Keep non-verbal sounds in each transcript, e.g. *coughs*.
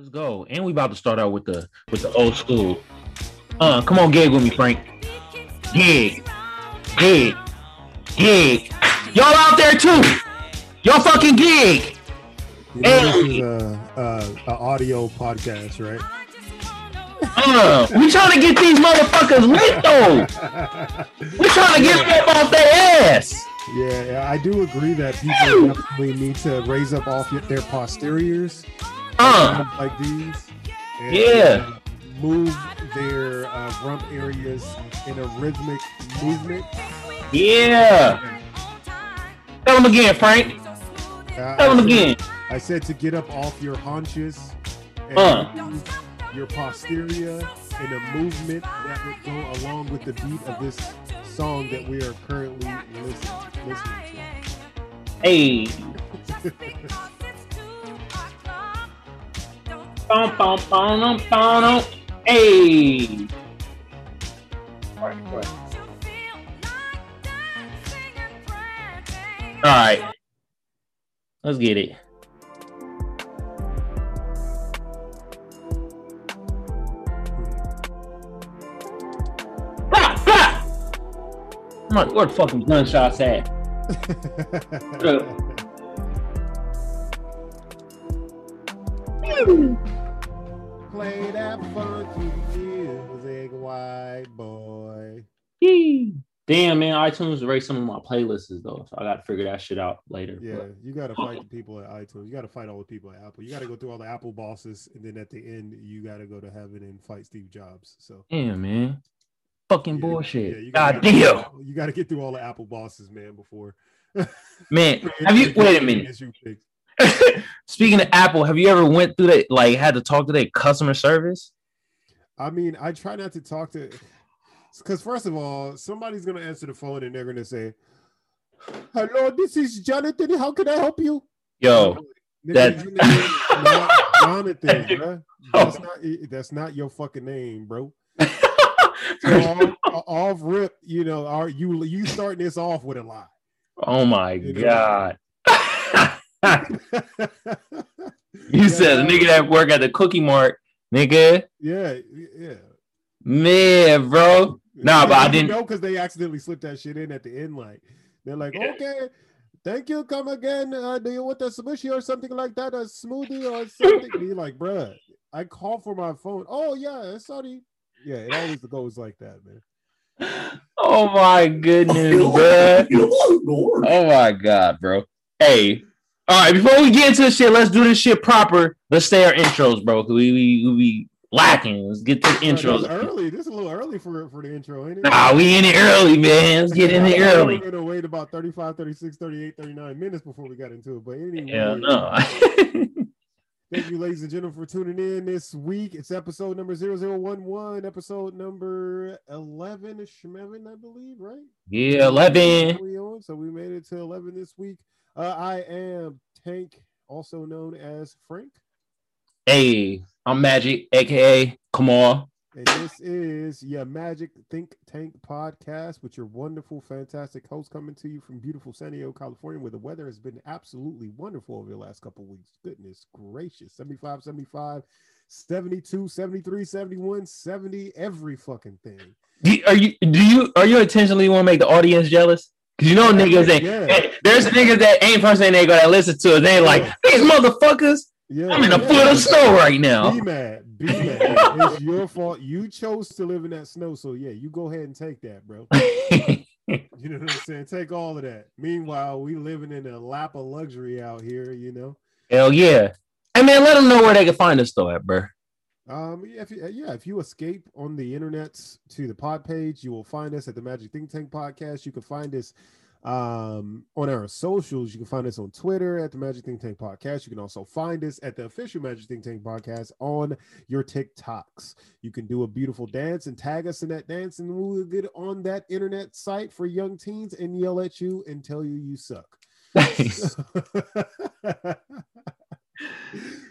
Let's go. And we about to start out with the with the old school. Uh, come on, gig with me, Frank. Gig, gig, gig. Y'all out there too? Y'all fucking gig. You know, this is a, a, a audio podcast, right? Uh, we trying to get these motherfuckers lit though. We trying to get them off their ass. Yeah, I do agree that people definitely need to raise up off their posteriors Uh, like these. And, Yeah. move their uh, rump areas in a rhythmic movement. yeah. Tell them again, Frank. Uh, Tell them again. I said to get up off your haunches and Uh. your posterior in a movement that would go along with the beat of this song that we are currently listen, listening Hey. to. *laughs* Bum, bum, bum, bum, bum. Hey. All right. Let's get it. Blah, blah. I'm like, where the fucking gunshots at? *laughs* *laughs* Play that funky music, white boy. Damn, man, iTunes erased some of my playlists though, so I got to figure that shit out later. Yeah, But, you got to fight the people at iTunes. You got to fight all the people at Apple. You got to go through all the Apple bosses, and then at the end, you got to go to heaven and fight Steve Jobs. So damn, man, fucking yeah, bullshit. you God gotta- damn, You got to get through all the Apple bosses, man, before. *laughs* man. Have you wait a minute? Yes, you fix- Speaking of Apple, have you ever went through that? Like, had to talk to their customer service? I mean, I try not to talk to, because first of all, somebody's gonna answer the phone and they're gonna say, "Hello, this is Jonathan. How can I help you?" Yo, Nigga, that- *laughs* *laughs* oh. not Jonathan. That's Oh. not that's not your fucking name, bro. So *laughs* off, off rip, you know, are you you starting this off with a lie? oh my You know. god. *laughs* you Yeah, said a that- nigga that work at the Cookie Mart, nigga. Yeah, yeah. Man, bro. Nah, but I didn't- know because they accidentally slipped that shit in at the end. Like they're like, Yeah. okay, thank you, come again. Uh, do you want a smoothie or something like that? A smoothie or *laughs* something? and you're like, bruh, I call for my phone. Oh yeah, sorry. Yeah, it always goes like that, man. Oh my goodness, *laughs* bro. Oh my god, bro. Hey, all right. Before we get into this shit, let's do this shit proper. Let's stay our intros, bro. We we we be lacking. Let's get to the Bro, this intros. early. This is a little early for for the intro, ain't it? Nah, we in it early, man. Let's get in it I thought we early. We're gonna wait about 35, 36, 38, 39 minutes before we got into it. But anyway, Hell no. *laughs* Thank you, ladies and gentlemen, for tuning in this week. It's episode number 0011, episode number 11, Shmevin, I believe, right? yeah, eleven. We on, so we made it to 11 this week. Uh, I am Tank, also known as Frank, Hey, I'm Magic, aka Kamal. and this is your Magic Think Tank podcast with your wonderful, fantastic host coming to you from beautiful San Diego, California, where the weather has been absolutely wonderful over the last couple weeks. Goodness gracious 75, 75, 72, 73, 71, 70, every fucking thing. Do, are you do you are you intentionally want to make the audience jealous? Cause you know niggas that Yeah. Eh, there's niggas that ain't first thing they gonna listen to it. They ain't like these motherfuckers. Yeah, I'm in a yeah. foot of snow right now. Be mad. Be mad. it's your fault. You chose to live in that snow. So yeah, you go ahead and take that, bro. *laughs* You know what I'm saying? Take all of that. Meanwhile, we living in a lap of luxury out here, you know. Hell yeah. Hey man, let them know where they can find us though at, bro. Um, yeah, if you, yeah, if you escape on the internet to the pod page, you will find us at the Magic Think Tank podcast. You can find us um on our socials. You can find us on Twitter at the Magic Think Tank podcast. You can also find us at the official Magic Think Tank podcast on your TikToks. You can do a beautiful dance and tag us in that dance, and we'll get on that internet site for young teens and yell at you and tell you you suck. Oh. *laughs*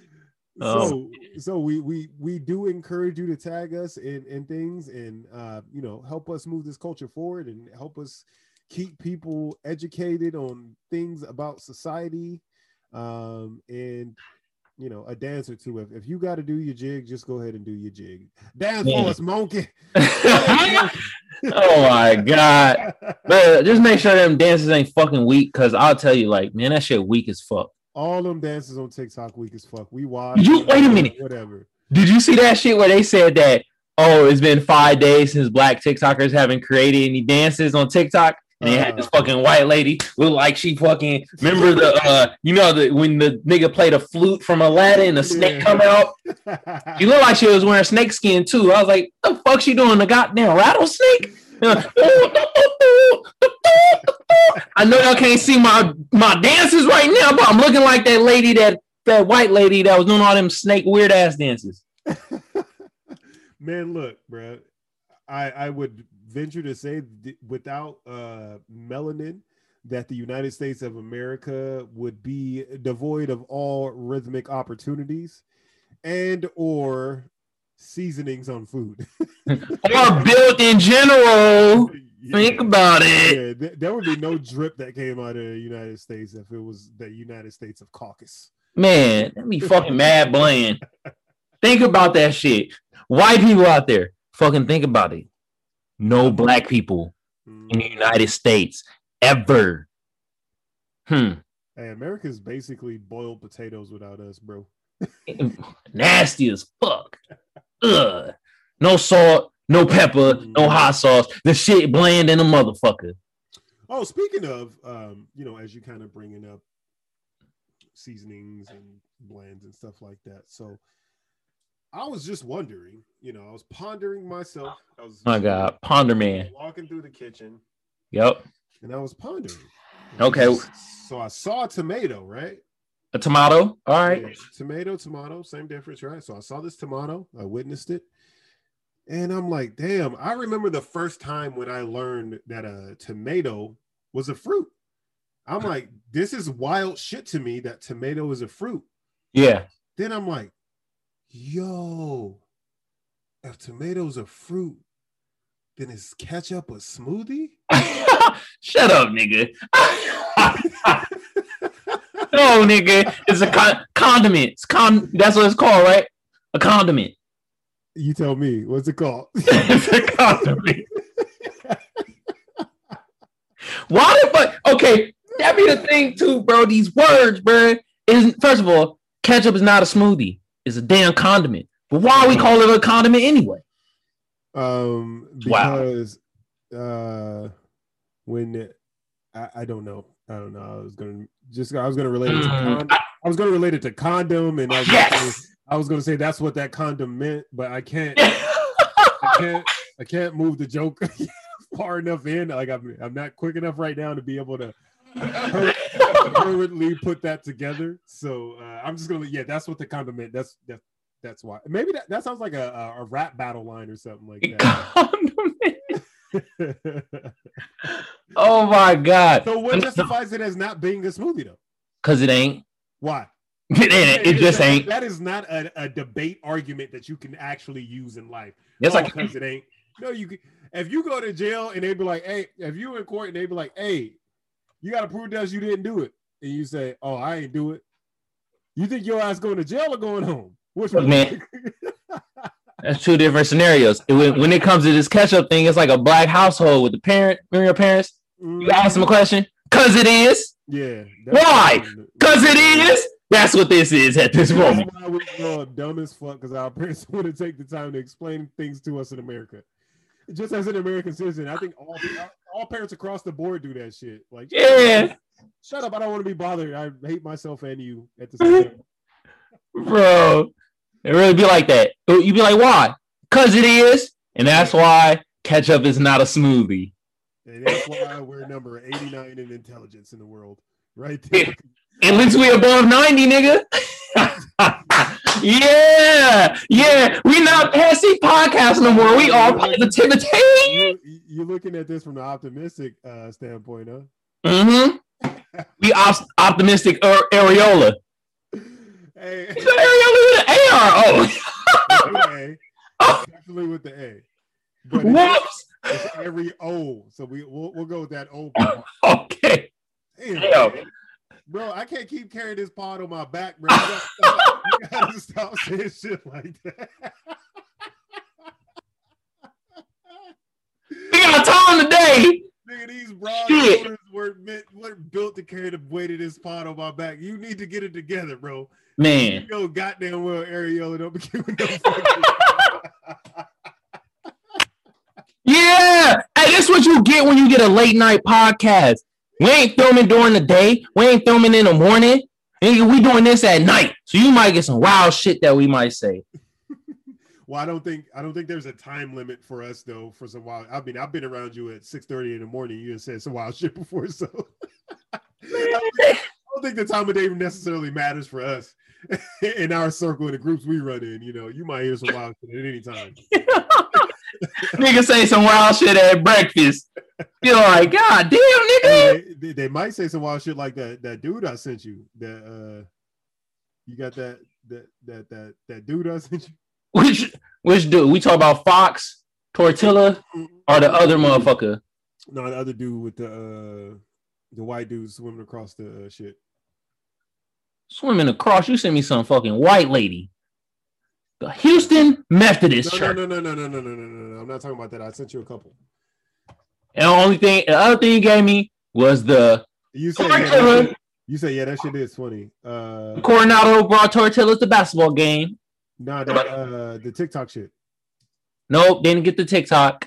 so so we we we do encourage you to tag us in in things and uh you know help us move this culture forward and help us keep people educated on things about society um and you know a dance or two. If if you got to do your jig, just go ahead and do your jig. Dance yeah. for us, monkey. *laughs* *laughs* oh my god! *laughs* But just make sure them dances ain't fucking weak, cause I'll tell you, like, man, that shit weak as fuck. All them dances on TikTok weak as fuck. We watch. You wait a minute. Whatever. Did you see that shit where they said that? Oh, it's been five days since black TikTokers haven't created any dances on TikTok. And they had this uh. fucking white lady look like she fucking remember the uh you know the when the nigga played a flute from Aladdin and the snake yeah. come out. *laughs* You look like she was wearing snake skin too. I was like, the fuck she doing? The goddamn rattlesnake? I know y'all can't see my my dances right now, but I'm looking like that lady that that white lady that was doing all them snake weird ass dances. *laughs* Man, look, bro. I I would venture to say without uh, melanin that the United States of America would be devoid of all rhythmic opportunities and or seasonings on food *laughs* or built in general yeah. think about it yeah, th- there would be no drip that came out of the united states if it was the united states of caucus man that be fucking mad bland think about that shit white people out there fucking think about it no black people in the mm. United States ever. Hmm. Hey, America's basically boiled potatoes without us, bro. *laughs* Nasty as fuck. Ugh. No salt, no pepper, no mm. hot sauce. The shit bland in a motherfucker. Oh, speaking of, um, you know, as you kind of bringing up seasonings and blends and stuff like that. So, I was just wondering, you know, I was pondering myself. I was my God, ponder man. Walking through the kitchen. Yep. And I was pondering. Okay. So I saw a tomato, right? A tomato. All right. Yeah, tomato, tomato, same difference, right? So I saw this tomato, I witnessed it. And I'm like, damn, I remember the first time when I learned that a tomato was a fruit. I'm like, this is wild shit to me that tomato is a fruit. Yeah. Then I'm like, yo, if tomatoes are fruit, then is ketchup a smoothie? *laughs* Shut up, nigga. *laughs* no, nigga, it's a con- condiment. It's con- that's what it's called, right? A condiment. You tell me. What's it called? *laughs* it's a condiment. Why the fuck? Okay, that be the thing too, bro. These words, bro. Is first of all, ketchup is not a smoothie It's a damn condiment. But why we call it a condiment anyway? Um, because wow. uh, when it, I, I don't know, I don't know. I was gonna just I was gonna relate it to mm. con- I was gonna relate it to condom, and I was, yes! say, I was gonna say that's what that condom meant, but I can't. I can't. I can't move the joke *laughs* far enough in. Like I'm, I'm not quick enough right now to be able to hurriedly put that together. So uh, I'm just gonna yeah, that's what the condiment. That's that, that's why. Maybe that, that sounds like a, a, a rap battle line or something like that. *laughs* oh my god! So what justifies it as not being a movie though? Because it ain't. Why? *laughs* It, ain't, it just ain't. That is not a, a, debate argument that you can actually use in life. It's oh, like because it ain't. No, you. If you go to jail and they be like, "Hey," if you in court and they be like, "Hey, you got to prove to us you didn't do it. And you say, oh, I ain't do it. You think your ass going to jail or going home? Which one? Man, *laughs* that's two different scenarios. When, when, it comes to this catch-up thing, it's like a black household with the parent. Your parents? Mm-hmm. You ask them a question? Because it is. Yeah. Why? Because it is. That's what this is at this moment. Why we grow dumb as fuck because our *laughs* parents wouldn't take the time to explain things to us in America. Just as an American citizen, I think all all parents across the board do that shit. Like, yeah, shut up. I don't want to be bothered. I hate myself and you at the same time. *laughs* Bro, it really be like that. You'd be like, why? Because it is. And that's why ketchup is not a smoothie. And that's why we're number 89 in intelligence in the world. Right there. At least we above 90, nigga. *laughs* yeah, yeah. We not passing podcast no more. We all positivity. You, you're looking at this from the optimistic uh, standpoint, huh? Mm-hmm. we op- optimistic er- areola. Hey, it's areola with an A oh. *laughs* Definitely with the A. But Whoops. It's, every O, so we we'll, we'll go with that O. *laughs* okay. Damn. Damn. bro, I can't keep carrying this pod on my back, bro. You gotta stop, you *laughs* gotta stop saying shit like that. We got time today. Nigga, these broad Shit. shoulders were meant were built to carry the weight of this pod on my back. You need to get it together, bro. Man, Yo, goddamn well, Ariella don't be giving no. *laughs* yeah. Hey, that's what you get when you get a late night podcast. We ain't filming during the day. We ain't filming in the morning. Nigga, we doing this at night. So you might get some wild shit that we might say. *laughs* Well, I don't think I don't think there's a time limit for us though. For some wild. I mean, I've been around you at six thirty in the morning. You have said some wild *laughs* shit before, so I don't, think, I don't think the time of day necessarily matters for us *laughs* in our circle in the groups we run in. You know, you might hear some wild shit at any time. *laughs* nigga say some wild shit at breakfast. You're like, God damn, nigga. Hey, they, they- they might say some wild shit like that. That dude I sent you. That uh, you got that that that that that dude I sent you. Which which dude? We talk about Fox, Tortilla, or the other motherfucker. No, the other dude with the uh, the white dude swimming across the uh, shit. Swimming across. You sent me some fucking white lady. The Houston Methodist No, Church. no, no, no, no, no, no, no, no, no. I'm not talking about that. I sent you a couple. And the only thing, the other thing you gave me was the You said Tortilla. yeah, you said yeah, that shit is funny. Uh, Coronado brought Tortillas to basketball game. nah, that uh, the TikTok shit. Nope, didn't get the TikTok.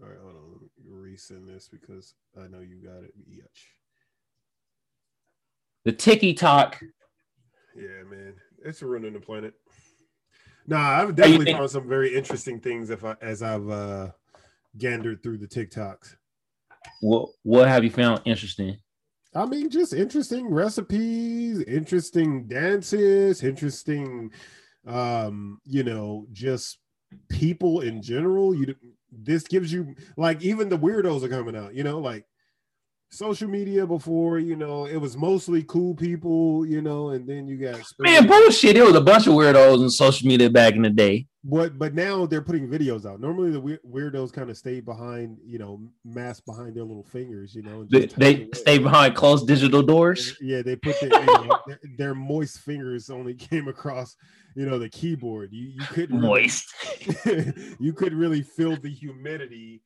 All right, hold on. Let me resend this because I know you got it. Yetch. The Tiki Talk. Yeah, man, it's ruining the planet. Nah, I've definitely think- found some very interesting things if I as I've uh gandered through the TikToks. What what have you found interesting? I mean, just interesting recipes, interesting dances, interesting, um, you know, just people in general. You this gives you like even the weirdos are coming out. You know, like social media before. You know, it was mostly cool people. You know, and then you got Man, bullshit. It was a bunch of weirdos on social media back in the day. But but now they're putting videos out. Normally the weirdos kind of stay behind, you know, mask behind their little fingers, you know. They, they stay behind closed digital doors. Yeah, they put their, you know, *laughs* their, their moist fingers only came across, you know, the keyboard. You you couldn't really- Moist. *laughs* you could really feel the humidity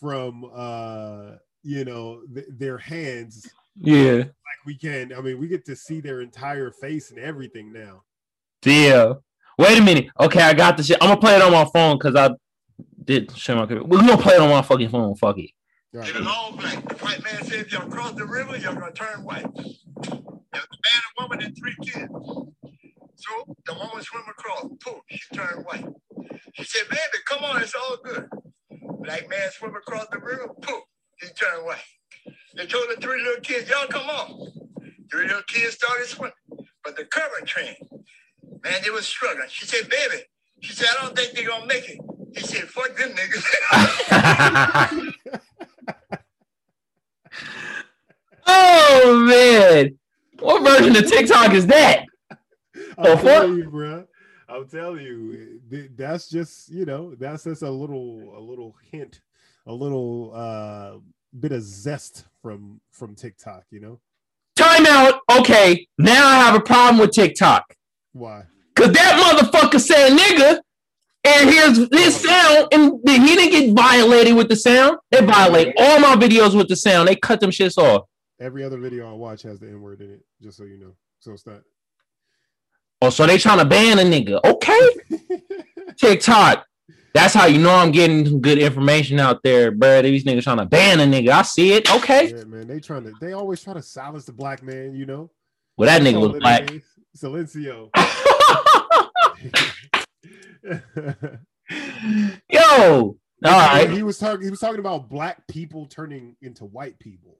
from uh you know th- their hands Yeah. like we can. I mean, we get to see their entire face and everything now. Yeah. Wait a minute. Okay, I got the shit. I'm gonna play it on my phone because I did share my computer. We're gonna play it on my fucking phone. Fuck it. All It right. is all black. The white man said, if you cross the river, you're going to turn white. There's a man, a woman, and three kids. So the woman swim across. Poof, she turned white. She said, baby, come on, it's all good. Black man swim across the river. Poof, he turned white. They told the three little kids, y'all come on. Three little kids started swimming. But the current train, man, they was struggling. She said, baby, she said, I don't think they're going to make it. He said, fuck them niggas. *laughs* oh man. What version of TikTok is that? Oh, I'm fuck. telling you, bro. I'm telling you, that's just you know, that's just a little, a little hint, a little uh bit of zest from from TikTok. You know Time out. Okay, now I have a problem with TikTok. why? Cause that motherfucker said nigga, and here's this sound, and he didn't get violated with the sound. They violate all my videos with the sound. They cut them shits off. Every other video I watch has the N word in it, just so you know. So it's not. Oh, so they trying to ban a nigga. Okay. *laughs* TikTok. That's how you know I'm getting some good information out there, bro. These niggas trying to ban a nigga. I see it. Okay. yeah, man. They trying to. They always try to silence the black man. You know. Well, that nigga was black. Silencio. *laughs* *laughs* Yo. All right. He was talking. He was talking about black people turning into white people.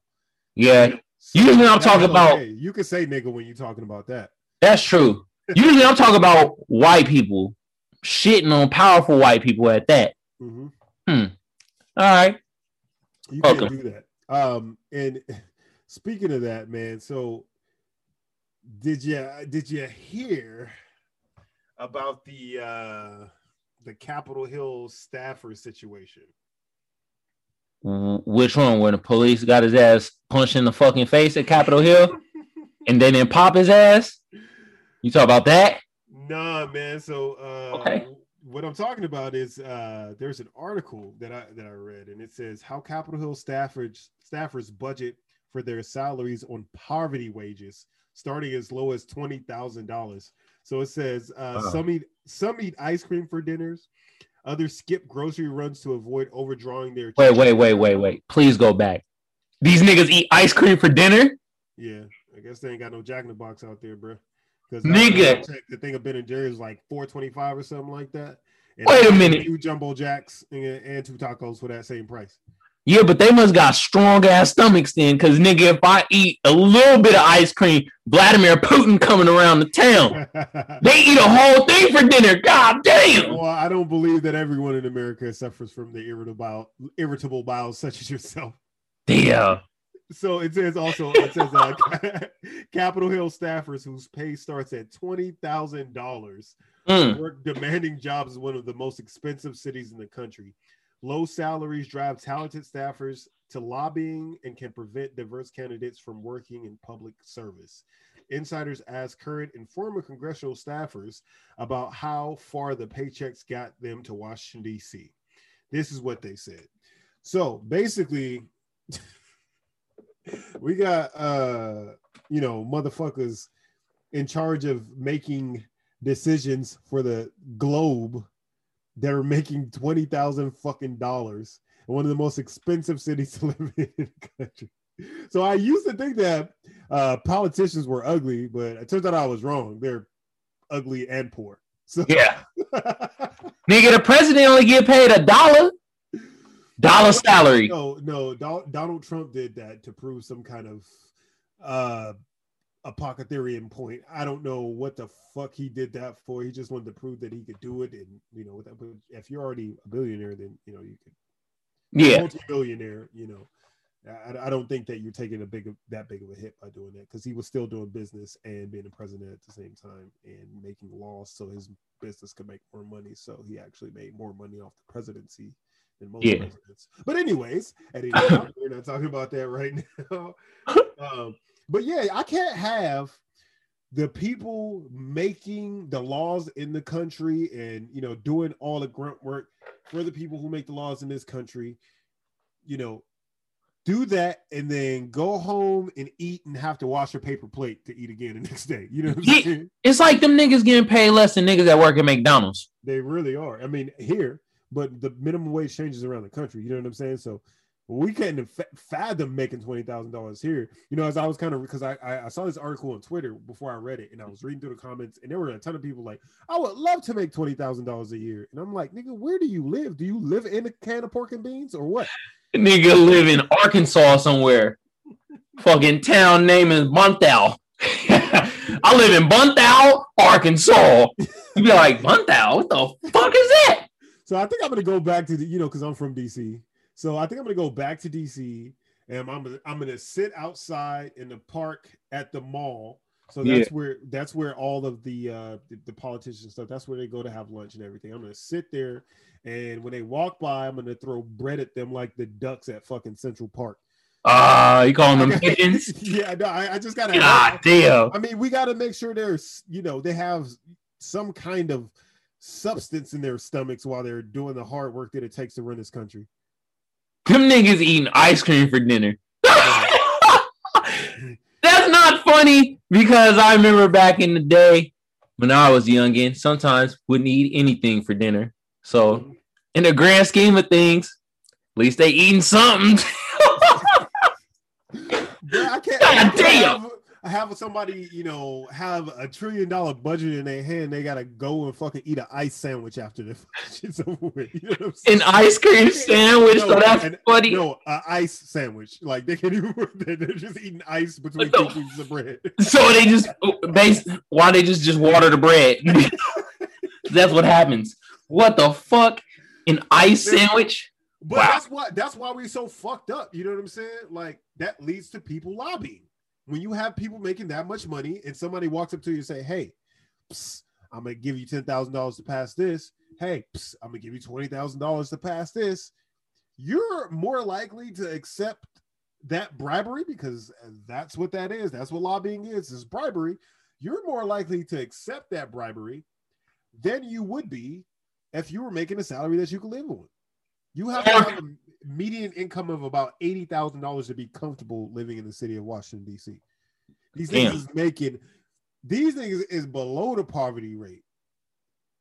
Yeah, So Usually I'm talking about- okay. You can say nigga when you're talking about that. that's true. Usually I'm talking about white people shitting on powerful white people at that. Mhm. All right. You Okay. can't do that. Um, and *laughs* speaking of that, man, so did you did you hear about the uh the Capitol Hill staffer situation? Which one? Where the police got his ass punched in the fucking face at Capitol Hill? and then then pop his ass. You talk about that? Nah, man. So uh, Okay. what I'm talking about is uh, there's an article that I that I read, and it says how Capitol Hill staffers staffers budget for their salaries on poverty wages, starting as low as twenty thousand dollars. So it says uh, some eat some eat ice cream for dinners, others skip grocery runs to avoid overdrawing their. Wait, wait, wait, wait, wait. Please go back. These niggas eat ice cream for dinner? Yeah, I guess they ain't got no Jack in the Box out there, bro. Because Nigga. the thing of Ben and Jerry's is like four twenty five or something like that. And Wait a minute. two jumbo jacks and, and two tacos for that same price. Yeah, but they must got strong ass stomachs then, because nigga, if I eat a little bit of ice cream, Vladimir Putin coming around the town. *laughs* They eat a whole thing for dinner. God damn. well, I don't believe that everyone in America suffers from the irritable bowel, irritable bowels such as yourself. Damn. So it says also it says uh, *laughs* Capitol Hill staffers whose pay starts at twenty thousand dollars Mm. work demanding jobs in one of the most expensive cities in the country. Low salaries drive talented staffers to lobbying and can prevent diverse candidates from working in public service. Insiders asked current and former congressional staffers about how far the paychecks got them to Washington, D.C. This is what they said. So basically, we got uh you know motherfuckers in charge of making decisions for the globe that are making twenty thousand fucking dollars in one of the most expensive cities *laughs* to live in the country. So I used to think that uh, politicians were ugly, but it turns out I was wrong. They're ugly and poor. So Yeah. *laughs* Nigga, the president only get paid a dollar. Dollar salary. No, no, Donald Trump did that to prove some kind of uh apocalyptic point. I don't know what the fuck he did that for. He just wanted to prove that he could do it, and you know, if you're already a billionaire, then you know you could Yeah. multi-billionaire. You know, I, I don't think that you're taking a big of- that big of a hit by doing that because he was still doing business and being a president at the same time and making laws so his business could make more money. So he actually made more money off the presidency than most Yeah. presidents. But anyways, at any time, we're *laughs* not talking about that right now. *laughs* um, but yeah, I can't have the people making the laws in the country and you know doing all the grunt work for the people who make the laws in this country you know do that and then go home and eat and have to wash your paper plate to eat again the next day you know what I'm Yeah. saying? It's like them niggas getting paid less than niggas that work at McDonald's. they really are i mean here but the minimum wage changes around the country you know what i'm saying so we can't fathom making twenty thousand dollars here. You know, as I was kind of because I, I saw this article on Twitter before I read it, and I was reading through the comments, and there were a ton of people like, "I would love to make twenty thousand dollars a year," and I'm like, "Nigga, where do you live? Do you live in a can of pork and beans or what?" Nigga live in Arkansas somewhere. Fucking town name is Bunthau. *laughs* I live in Bunthau, Arkansas. You'd be like, Bunthau? What the fuck is that? So I think I'm gonna go back to the, you know, because I'm from DC. So I think I'm gonna go back to DC, and I'm gonna I'm gonna sit outside in the park at the mall. So that's where that's where all of the uh the, the politicians and stuff. That's where they go to have lunch and everything. I'm gonna sit there, and when they walk by, I'm gonna throw bread at them like the ducks at fucking Central Park. Ah, you calling them *laughs* pigeons? yeah, no, I, I just gotta. God damn. I mean, we got to make sure there's, you know, they have some kind of substance in their stomachs while they're doing the hard work that it takes to run this country. Them niggas eating ice cream for dinner. *laughs* That's not funny because I remember back in the day when I was young and sometimes wouldn't eat anything for dinner. So in the grand scheme of things, at least they eating something. *laughs* Bro, I can't. God I can't damn. Have, have somebody, you know, have a trillion dollar budget in their hand. They gotta go and fucking eat an ice sandwich after the shit's *laughs* over with. You know what I'm saying? An ice cream sandwich. so No, oh, that's an- funny. No, an ice sandwich. Like they can't *laughs* even. They're just eating ice between two pieces of bread. *laughs* So they just oh, based why they just just water the bread. that's what happens. What the fuck? An ice sandwich? But Wow. that's why that's why we're so fucked up. You know what I'm saying? Like that leads to people lobbying. When you have people making that much money and somebody walks up to you and say, "Hey, psst, I'm gonna give you ten thousand dollars to pass this. Hey, psst, I'm gonna give you twenty thousand dollars to pass this." You're more likely to accept that bribery, because that's what that is. That's what lobbying is. Is bribery. You're more likely to accept that bribery than you would be if you were making a salary that you could live on. You have to have a median income of about eighty thousand dollars to be comfortable living in the city of Washington D.C. These things is making these things is below the poverty rate.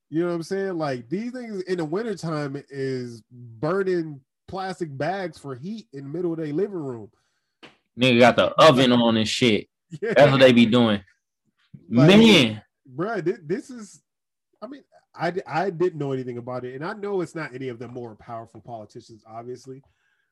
You know what I'm saying? Like these things in the wintertime is burning plastic bags for heat in the middle of their living room. Nigga got the oven on and shit. *laughs* Yeah. That's what they be doing. Like, Man, bro, this is. I mean, I I didn't know anything about it, and I know it's not any of the more powerful politicians, obviously,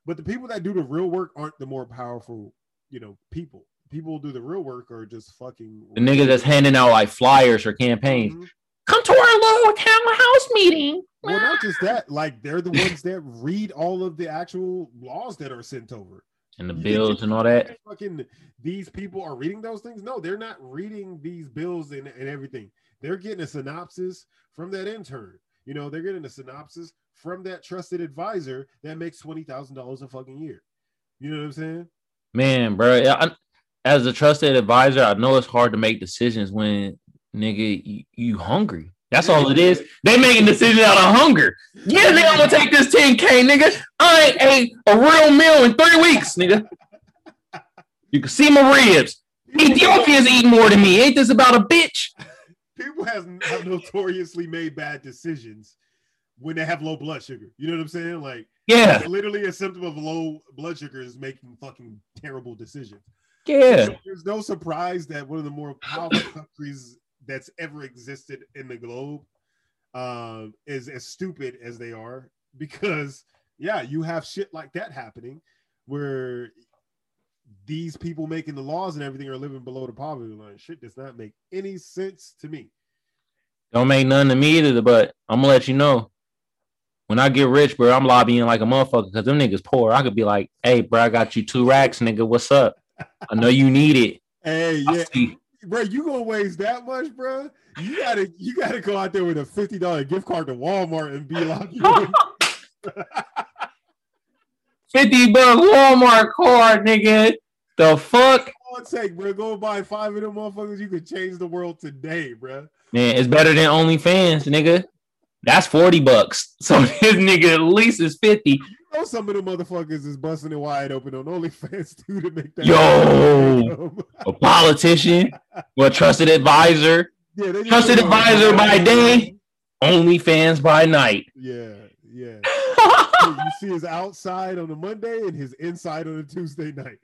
but the people that do the real work aren't the more powerful, you know, people. People who do the real work are just fucking the nigga that's handing out like flyers or campaigns. Mm-hmm. Come to our local town house meeting. Well, not *laughs* just that, like they're the ones that read all of the actual laws that are sent over and the bills and all that. Fucking these people are reading those things. No, they're not reading these bills and, and everything. They're getting a synopsis from that intern. You know, they're getting a synopsis from that trusted advisor that makes twenty thousand dollars a fucking year. You know what I'm saying? Man, bro, I, as a trusted advisor, I know it's hard to make decisions when nigga you, you hungry. That's all it is. They making decisions out of hunger. Yeah, nigga, I'm gonna take this 10k, nigga. I ain't ate a real meal in three weeks, nigga. You can see my ribs. Ethiopians eat more than me. Ain't this about a bitch? People have, have notoriously made bad decisions when they have low blood sugar. You know what I'm saying? Like, yeah, literally a symptom of low blood sugar is making fucking terrible decisions. Yeah, so there's no surprise that one of the more powerful *clears throat* countries that's ever existed in the globe um, is as stupid as they are because yeah, you have shit like that happening where these people making the laws and everything are living below the poverty line. Shit does not make any sense to me. Don't make none to me either, but I'm gonna let you know. When I get rich, bro, I'm lobbying like a motherfucker because them niggas poor. I could be like, hey, bro, I got you two racks, nigga. What's up? I know you need it. Hey, yeah bro, you gonna waste that much, bro? You gotta you gotta go out there with a fifty dollar gift card to Walmart and be like, *laughs* *laughs* fifty buck Walmart card, nigga. The fuck? Take, bro. Go buy five of them motherfuckers. You could change the world today, bro. Man, it's better than OnlyFans, nigga. That's 40 bucks. *laughs* So this nigga at least is 50 know some of the motherfuckers is busting it wide open on OnlyFans *laughs* too to make that. Yo, a politician, a trusted advisor, *laughs* yeah, trusted advisor by day, OnlyFans by night. Yeah, yeah. you see his outside on a Monday and his inside on a Tuesday night.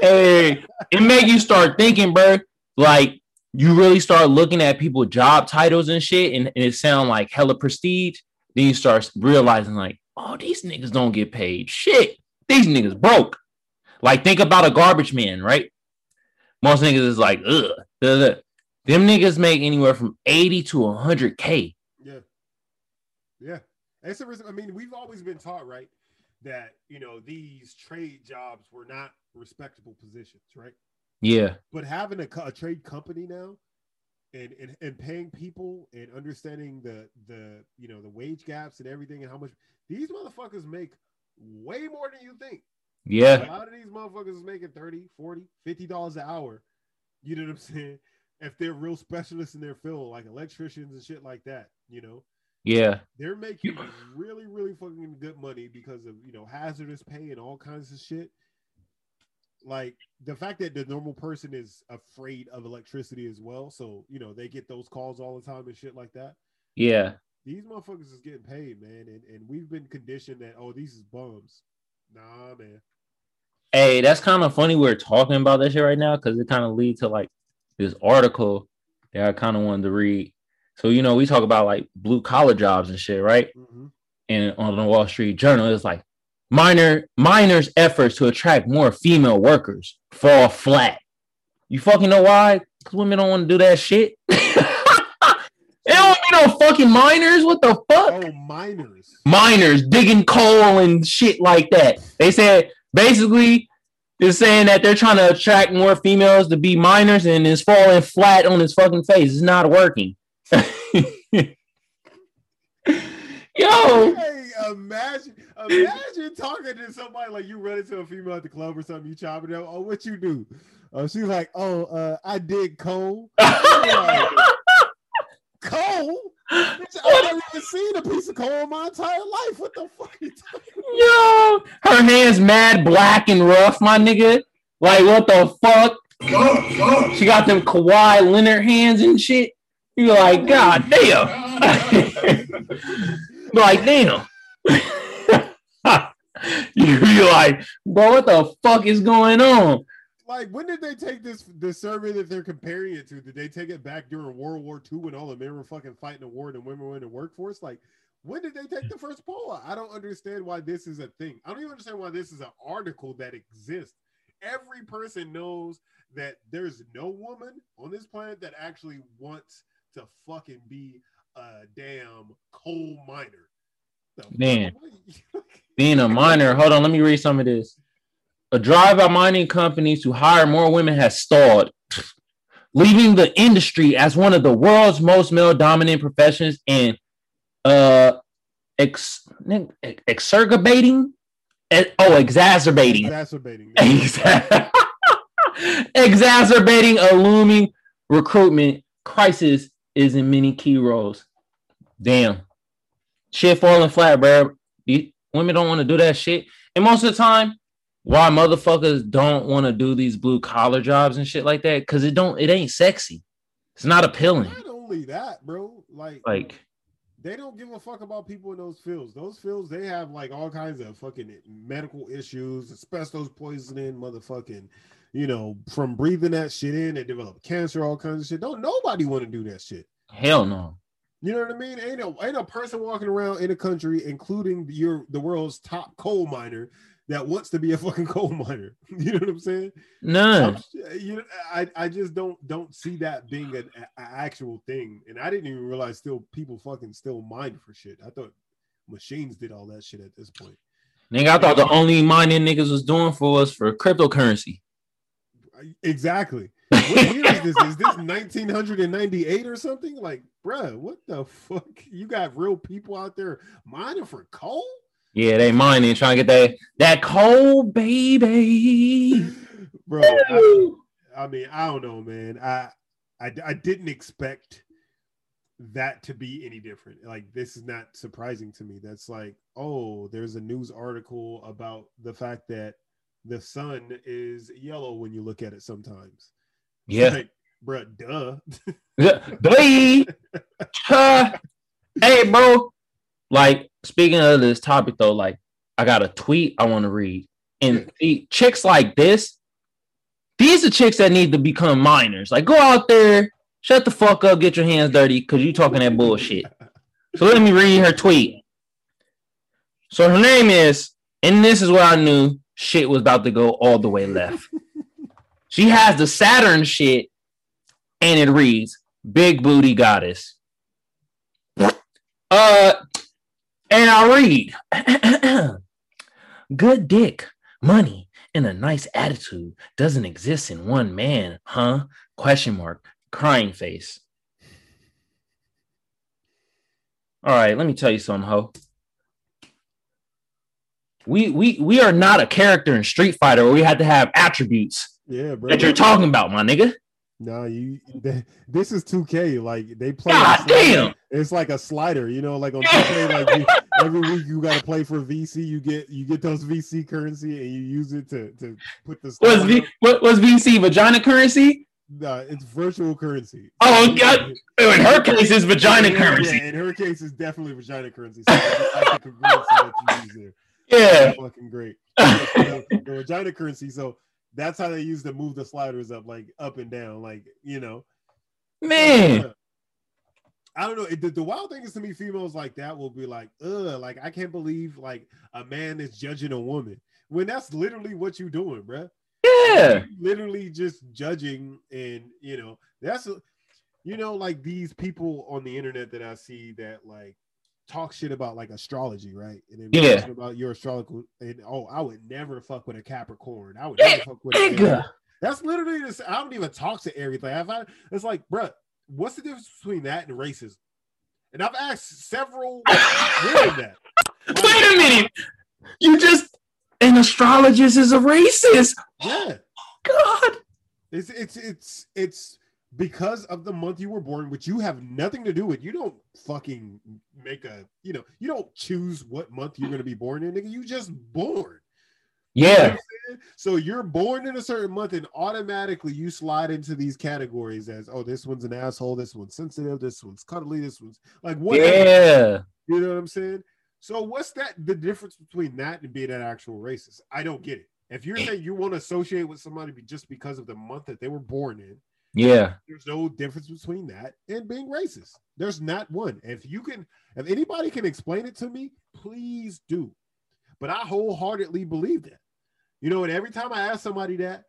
Hey, it make you start thinking, bro. Like you really start looking at people job titles and shit, and, and it sound like hella prestige. Then you start realizing like, oh, these niggas don't get paid shit. These niggas broke. Like, think about a garbage man, right? Most niggas is like, ugh. Them niggas make anywhere from 80 to 100K. Yeah. Yeah. That's the reason. I mean, we've always been taught, right, that, you know, these trade jobs were not respectable positions, right? Yeah. But having a, a trade company now and, and and paying people and understanding the the you know the wage gaps and everything and how much these motherfuckers make way more than you think. Yeah. A lot of these motherfuckers is making 30, 40, 50 dollars an hour. You know what I'm saying? If they're real specialists in their field, like electricians and shit like that, you know. Yeah. They're making really, really fucking good money because of you know hazardous pay and all kinds of shit. Like the fact that the normal person is afraid of electricity as well. So, you know, they get those calls all the time and shit like that. Yeah these motherfuckers is getting paid, man, and, and we've been conditioned that oh these is bums. Nah, man. Hey, that's kind of funny we're talking about that shit right now because it kind of leads to like this article that I kind of wanted to read. So you know we talk about like blue collar jobs and shit, right? Mm-hmm. And on the Wall Street Journal, it's like minor miners' efforts to attract more female workers fall flat. You fucking know why? Because women don't want to do that shit. *laughs* They don't be no fucking miners. What the fuck? Oh, miners. Miners digging coal and shit like that. They said basically they're saying that they're trying to attract more females to be miners and it's falling flat on his fucking face. It's not working. *laughs* Yo. Hey, imagine, imagine talking to somebody like you run into a female at the club or something. You chop it up. Oh, what you do? Oh, she's like, oh, uh, I did coal. *laughs* like, coal. I've never even seen a piece of coal in my entire life. What the fuck? You Yo, her hands mad black and rough, my nigga. Like what the fuck? She got them Kawhi Leonard hands and shit. You're like, God damn. *laughs* like, damn. *laughs* You're like, bro, what the fuck is going on? Like, when did they take this the survey that they're comparing it to? Did they take it back during World War II when all the men were fucking fighting the war and women were in the workforce? Like, when did they take the first poll? I don't understand why this is a thing. I don't even understand why this is an article that exists. Every person knows that there's no woman on this planet that actually wants to fucking be a damn coal miner. Man, *laughs* being a *laughs* miner, hold on, let me read some of this. A drive by mining companies to hire more women has stalled, *laughs* leaving the industry as one of the world's most male dominant professions and uh ex, exacerbating? Oh exacerbating. Exacerbating exacerbating a looming recruitment crisis is in many key roles. Damn. Shit falling flat, bro. Women don't want to do that shit. And most of the time, why motherfuckers don't want to do these blue collar jobs and shit like that? Cause it don't it ain't sexy. It's not appealing. Not only that, bro. Like like they don't give a fuck about people in those fields. Those fields, they have like all kinds of fucking medical issues, asbestos poisoning, motherfucking you know, from breathing that shit in, they develop cancer, all kinds of shit. Don't nobody want to do that shit. Hell no. You know what I mean? Ain't a ain't a person walking around in a country, including your the world's top coal miner, that wants to be a fucking *laughs* coal miner. *laughs* You know what I'm saying? No. You know, I I just don't don't see that being an, an actual thing. And I didn't even realize still people fucking still mine for shit. I thought machines did all that shit at this point. Nigga, I thought the only mining niggas was doing for us for cryptocurrency. Exactly. What year is this? Is this 1998 or something? Like, bruh, what the fuck? You got real people out there mining for coal? Yeah, they mining, trying to get that that coal, baby. *laughs* Bro, I, I, mean, I don't know, man. I, I I didn't expect that to be any different. Like, this is not surprising to me. That's like, oh, there's a news article about the fact that the sun is yellow when you look at it sometimes. Yeah. Like, bro, duh. Boy. uh, hey, bro. Like, speaking of this topic, though, like, I got a tweet I want to read. And the chicks like this, these are chicks that need to become miners. Like, go out there, shut the fuck up, get your hands dirty, because you talking that bullshit. so let me read her tweet. So her name is, and this is what I knew shit was about to go all the way left. she has the Saturn shit, and it reads Big Booty Goddess. Uh, and I read *clears throat* Good dick, money, and a nice attitude doesn't exist in one man, huh? Question mark, crying face. All right, let me tell you something, ho we we we are not a character in Street Fighter where we had to have attributes. Yeah, bro. That you're talking about, my nigga. No, you. This is 2K. Like they play. God damn. It's like a slider, you know, like on 2K. Like you, every week you got to play for VC. You get you get those VC currency and you use it to to put the. Was v, what was VC vagina currency? No, it's virtual currency. Oh God! Oh, in her case, it's vagina currency. Yeah, in her case, it's definitely vagina currency. So I think that you use there. Yeah, fucking great. the, vagina currency. So that's how they use to move the sliders up, like up and down, like you know. Man, I don't know. The, the, wild thing is to me, females like that will be like, ugh, like I can't believe like a man is judging a woman when that's literally what you're doing, bro. Yeah, literally just judging, and you know that's you know, like these people on the internet that I see that like talk shit about like astrology, right? And then yeah, about your astrological and oh, I would never fuck with a Capricorn. I would never fuck with a That's literally this. I don't even talk to everything. I find it's like, bro, what's the difference between that and racism? And I've asked several *laughs* women that. Wait a minute. You just an astrologist is a racist. Yeah. *gasps* God. It's it's it's it's because of the month you were born, which you have nothing to do with. You don't fucking make a you know you don't choose what month you're gonna be born in. Nigga, you just born. You know Yeah. So you're born in a certain month, and automatically you slide into these categories as oh, this one's an asshole, this one's sensitive, this one's cuddly, this one's like what Yeah. You know what I'm saying? So what's that the difference between that and being an actual racist? I don't get it. If you're saying you want to associate with somebody just because of the month that they were born in, Yeah. there's no difference between that and being racist. There's not one. If you can, if anybody can explain it to me, please do. But I wholeheartedly believe that. You know, and every time I ask somebody that,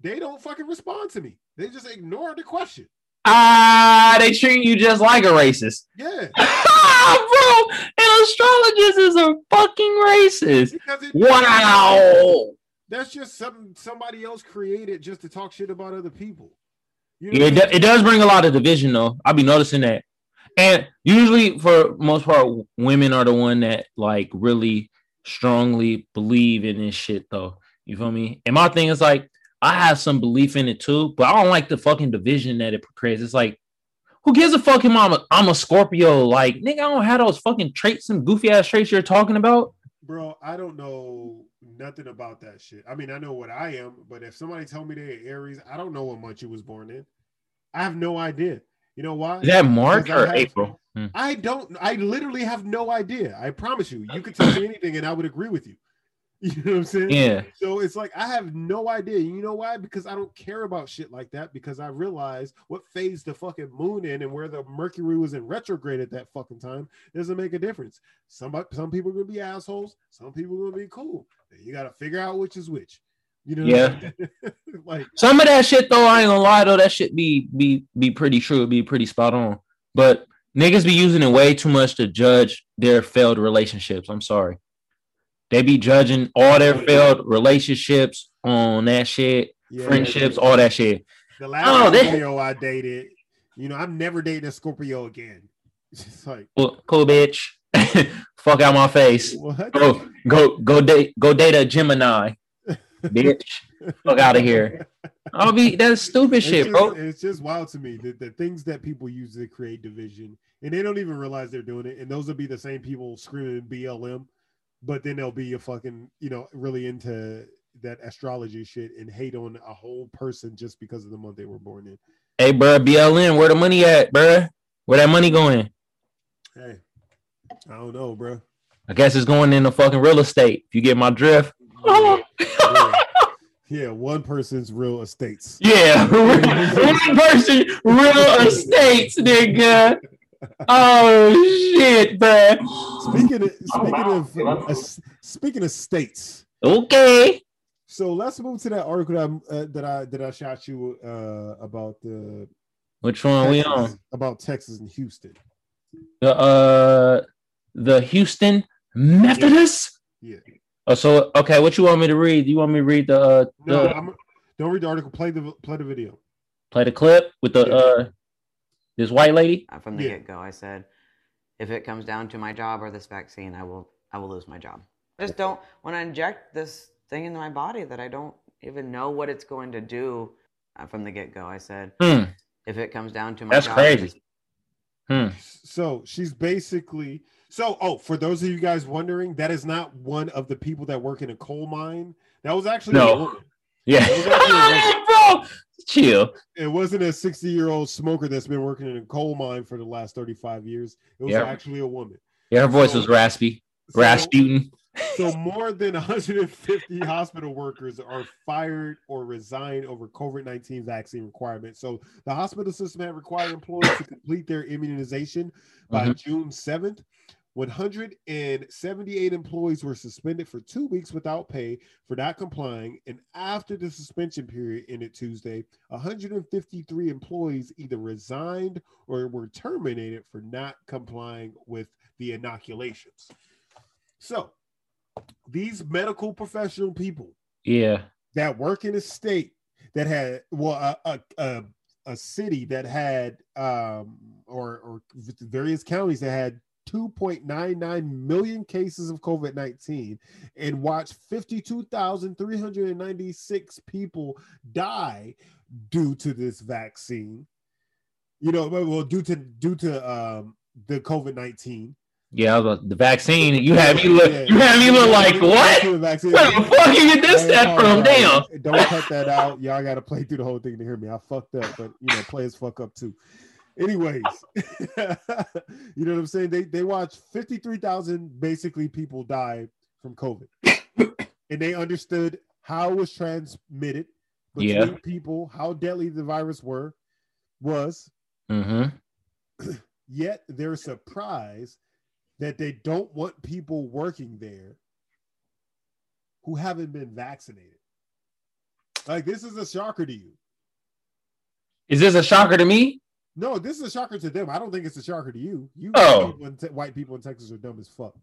they don't fucking respond to me. They just ignore the question. Ah, they treat you just like a racist. Yeah. *laughs* Bro, an astrologist is a fucking racist. It, Wow. that's just something somebody else created just to talk shit about other people. Yeah, it, do- it does bring a lot of division though. I'll be noticing that. And usually for most part, women are the one that like really strongly believe in this shit though. You feel me? And my thing is like I have some belief in it too, but I don't like the fucking division that it creates. It's like, who gives a fuck if I'm a, I'm a Scorpio? Like, nigga, I don't have those fucking traits, some goofy ass traits you're talking about. Bro, I don't know nothing about that shit. I mean, I know what I am, but if somebody tell me they're Aries, I don't know what month you was born in. I have no idea. You know why? Is that March or have- April? Hmm. I don't. I literally have no idea. I promise you. You could tell me anything, and I would agree with you. *laughs* You know what I'm saying? Yeah. So it's like I have no idea. You know why? Because I don't care about shit like that. Because I realize what phase the fucking moon in and where the Mercury was in retrograde at that fucking time doesn't make a difference. Some some people are gonna be assholes. Some people are gonna be cool. You got to figure out which is which. You know? Yeah. *laughs* like Some of that shit though, I ain't gonna lie though, that shit be be be pretty true, be pretty spot on. But niggas be using it way too much to judge their failed relationships. I'm sorry. They be judging all their failed relationships on that shit, yeah, friendships, all that shit. The last Oh, Scorpio I dated, you know, I'm never dating a Scorpio again. *laughs* It's like Cool, cool bitch. *laughs* Fuck out my face. what? Go go go date go date a Gemini, *laughs* bitch. Fuck out of here. I'll be that's stupid It's shit, just, bro. it's just wild to me the, the things that people use to create division, and they don't even realize they're doing it. And those will be the same people screaming BLM, but then they'll be a fucking you know really into that astrology shit and hate on a whole person just because of the month they were born in. Hey, bro, BLM, where the money at, bro? Where that money going? Hey, I don't know, bro. I guess it's going into fucking real estate. If you get my drift. Yeah, *laughs* yeah. Yeah, one person's real estates. Yeah, *laughs* one person, real estates, nigga. Oh shit, bro. Speaking of speaking of uh, speaking of states, Okay. so let's move to that article that, I- uh, that I that I shot you uh, about the Which one we on? about Texas and Houston. The uh, the Houston Methodist. Yeah. Oh, so okay. What you want me to read? You want me to read the uh, No, the, I'm, don't read the article. Play the play the video. play the clip with the Yeah. uh, this white lady? Uh, from the Yeah. get go. I said, if it comes down to my job or this vaccine, I will I will lose my job. I just don't want to inject this thing into my body that I don't even know what it's going to do. Uh, from the get go, I said, Hmm. if it comes down to my That's job, crazy. Hmm. So she's basically so. Oh, for those of you guys wondering, that is not one of the people that work in a coal mine. That was actually a No. woman. Yeah. *laughs* It was actually Bro, chill. It wasn't a 60 year old smoker that's been working in a coal mine for the last 35 years. It was Yeah. actually a woman. Yeah, her voice was raspy. So- Rasputin. So more than 150 hospital workers are fired or resign over COVID-19 vaccine requirements. So the hospital system had required employees to complete their immunization by Mhm. June 7th. 178 employees were suspended for two weeks without pay for not complying. And after the suspension period ended Tuesday, 153 employees either resigned or were terminated for not complying with the inoculations. So these medical professional people Yeah. that work in a state that had well a a, a, a city that had um or or various counties that had 2.99 million cases of COVID 19 and watched 52,396 people die due to this vaccine. You know, well, due to due to um, the COVID 19. Yeah, the vaccine. You have me look. Yeah, you have me look like what? Where the fuck you get this stat from? Damn. Don't cut that out. Y'all got to play through the whole thing to hear me. I fucked up, but you know, players fuck up too. Anyways, *laughs* you know what I'm saying? They they watched 53,000 basically people die from COVID, and they understood how it was transmitted between yeah. people, how deadly the virus were was. Mm-hmm. *clears throat* Yet they're surprised that they don't want people working there who haven't been vaccinated. Like this is a shocker to you. Is this a shocker to me? No, this is a shocker to them. I don't think it's a shocker to you. You oh. people te- white people in Texas are dumb as fuck.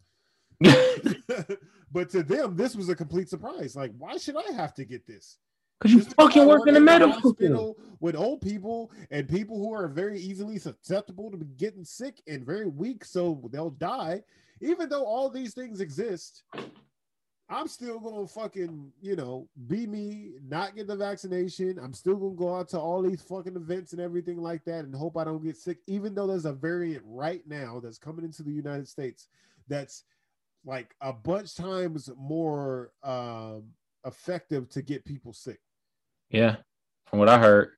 *laughs* *laughs* but to them, this was a complete surprise. Like, why should I have to get this? Because you fucking work in the medical field with old people and people who are very easily susceptible to getting sick and very weak, so they'll die. Even though all these things exist, I'm still gonna fucking, you know, be me, not get the vaccination. I'm still gonna go out to all these fucking events and everything like that and hope I don't get sick, even though there's a variant right now that's coming into the United States that's like a bunch times more um effective to get people sick. Yeah, from what I heard.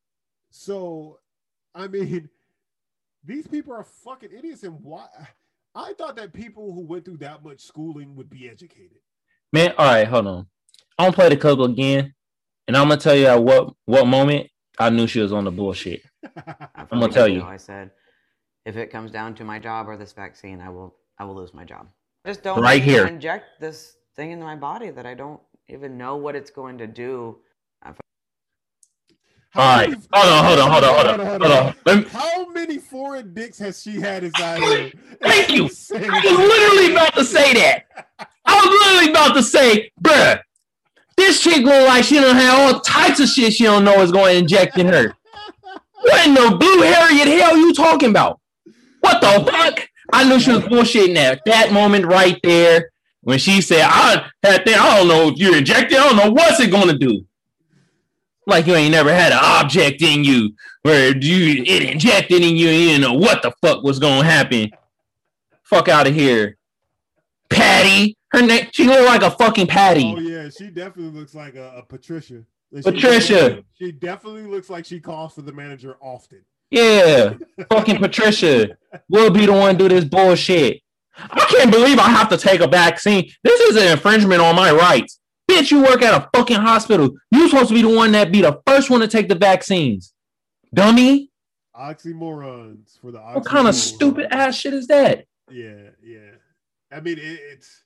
So, I mean, *laughs* these people are fucking idiots. And why? I thought that people who went through that much schooling would be educated. Man, all right, hold on. I'm gonna play the clip again, and I'm gonna tell you at what what moment I knew she was on the bullshit. *laughs* I'm gonna tell you. I said, if it comes down to my job or this vaccine, I will I will lose my job. Just don't right here inject this thing into my body that I don't even know what it's going to do all right. Hold on, hold on, hold on, hold on, hold on. Hold on. How many foreign dicks has she had inside her? Thank you. *laughs* I was literally about to say that. *laughs* Was literally about to say, bruh, this chick look like she don't have all types of shit she don't know is going to inject in her. What in the blue Harriet hell you talking about? What the fuck? I knew she was bullshitting that. That moment right there when she said, I had that, I don't know if you're injected, I don't know what's it gonna do. Like you ain't never had an object in you where you it injected in you and you didn't know what the fuck was gonna happen. Fuck out of here. Patty. Her name she looked like a fucking Patty. Oh yeah, she definitely looks like a, a Patricia. She Patricia. she definitely looks like she calls for the manager often. Yeah, *laughs* fucking Patricia will be the one do this bullshit. I can't believe I have to take a vaccine. This is an infringement on my rights. Bitch, you work at a fucking hospital. You supposed to be the one that be the first one to take the vaccines. Dummy. Oxymorons for the What kind of stupid ass shit is that? Yeah, yeah. I mean, it, it's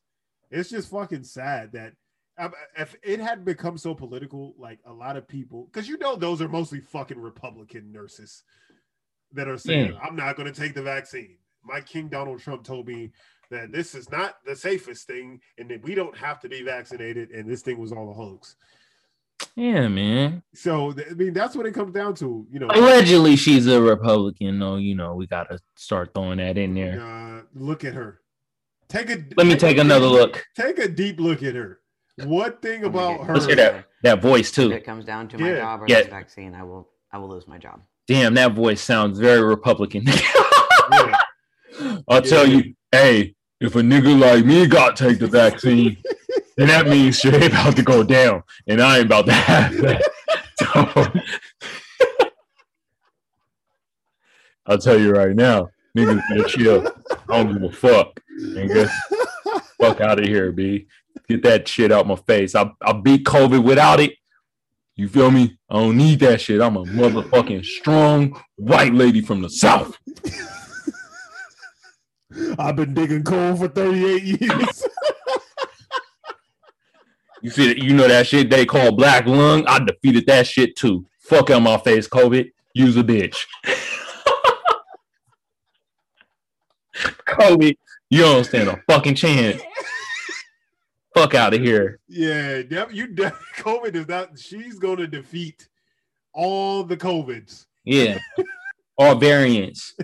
it's just fucking sad that um, if it had become so political, like a lot of people, because you know those are mostly fucking Republican nurses that are saying, yeah. "I'm not going to take the vaccine." My King Donald Trump told me that this is not the safest thing and that we don't have to be vaccinated and this thing was all a hoax. Yeah, man. So I mean, that's what it comes down to. You know, allegedly she's a Republican. though. you know, we got to start throwing that in there. Uh, look at her. Take a. Let me take, another deep, look. Take a deep look at her. What thing about her? Let's hear that that voice too. If it comes down to my yeah. job or yeah. this vaccine, I will I will lose my job. Damn, that voice sounds very Republican. *laughs* yeah. I'll tell you, hey, if a nigga like me got take the vaccine, then that means shit ain't about to go down, and I ain't about to have that. *laughs* So, I'll tell you right now, niggas better chill. I don't give a fuck. Nigga. Fuck out of here, B. Get that shit out my face. I I beat COVID without it. You feel me? I don't need that shit. I'm a motherfucking strong white lady from the south. I've been digging coal for 38 years. you see, you know that shit they call black lung. I defeated that shit too. Fuck out my face, COVID. Use a bitch. COVID, you don't stand a fucking chance. Fuck out of here. Yeah, you *laughs* COVID is not. She's gonna defeat all the COVIDs. Yeah, all variants.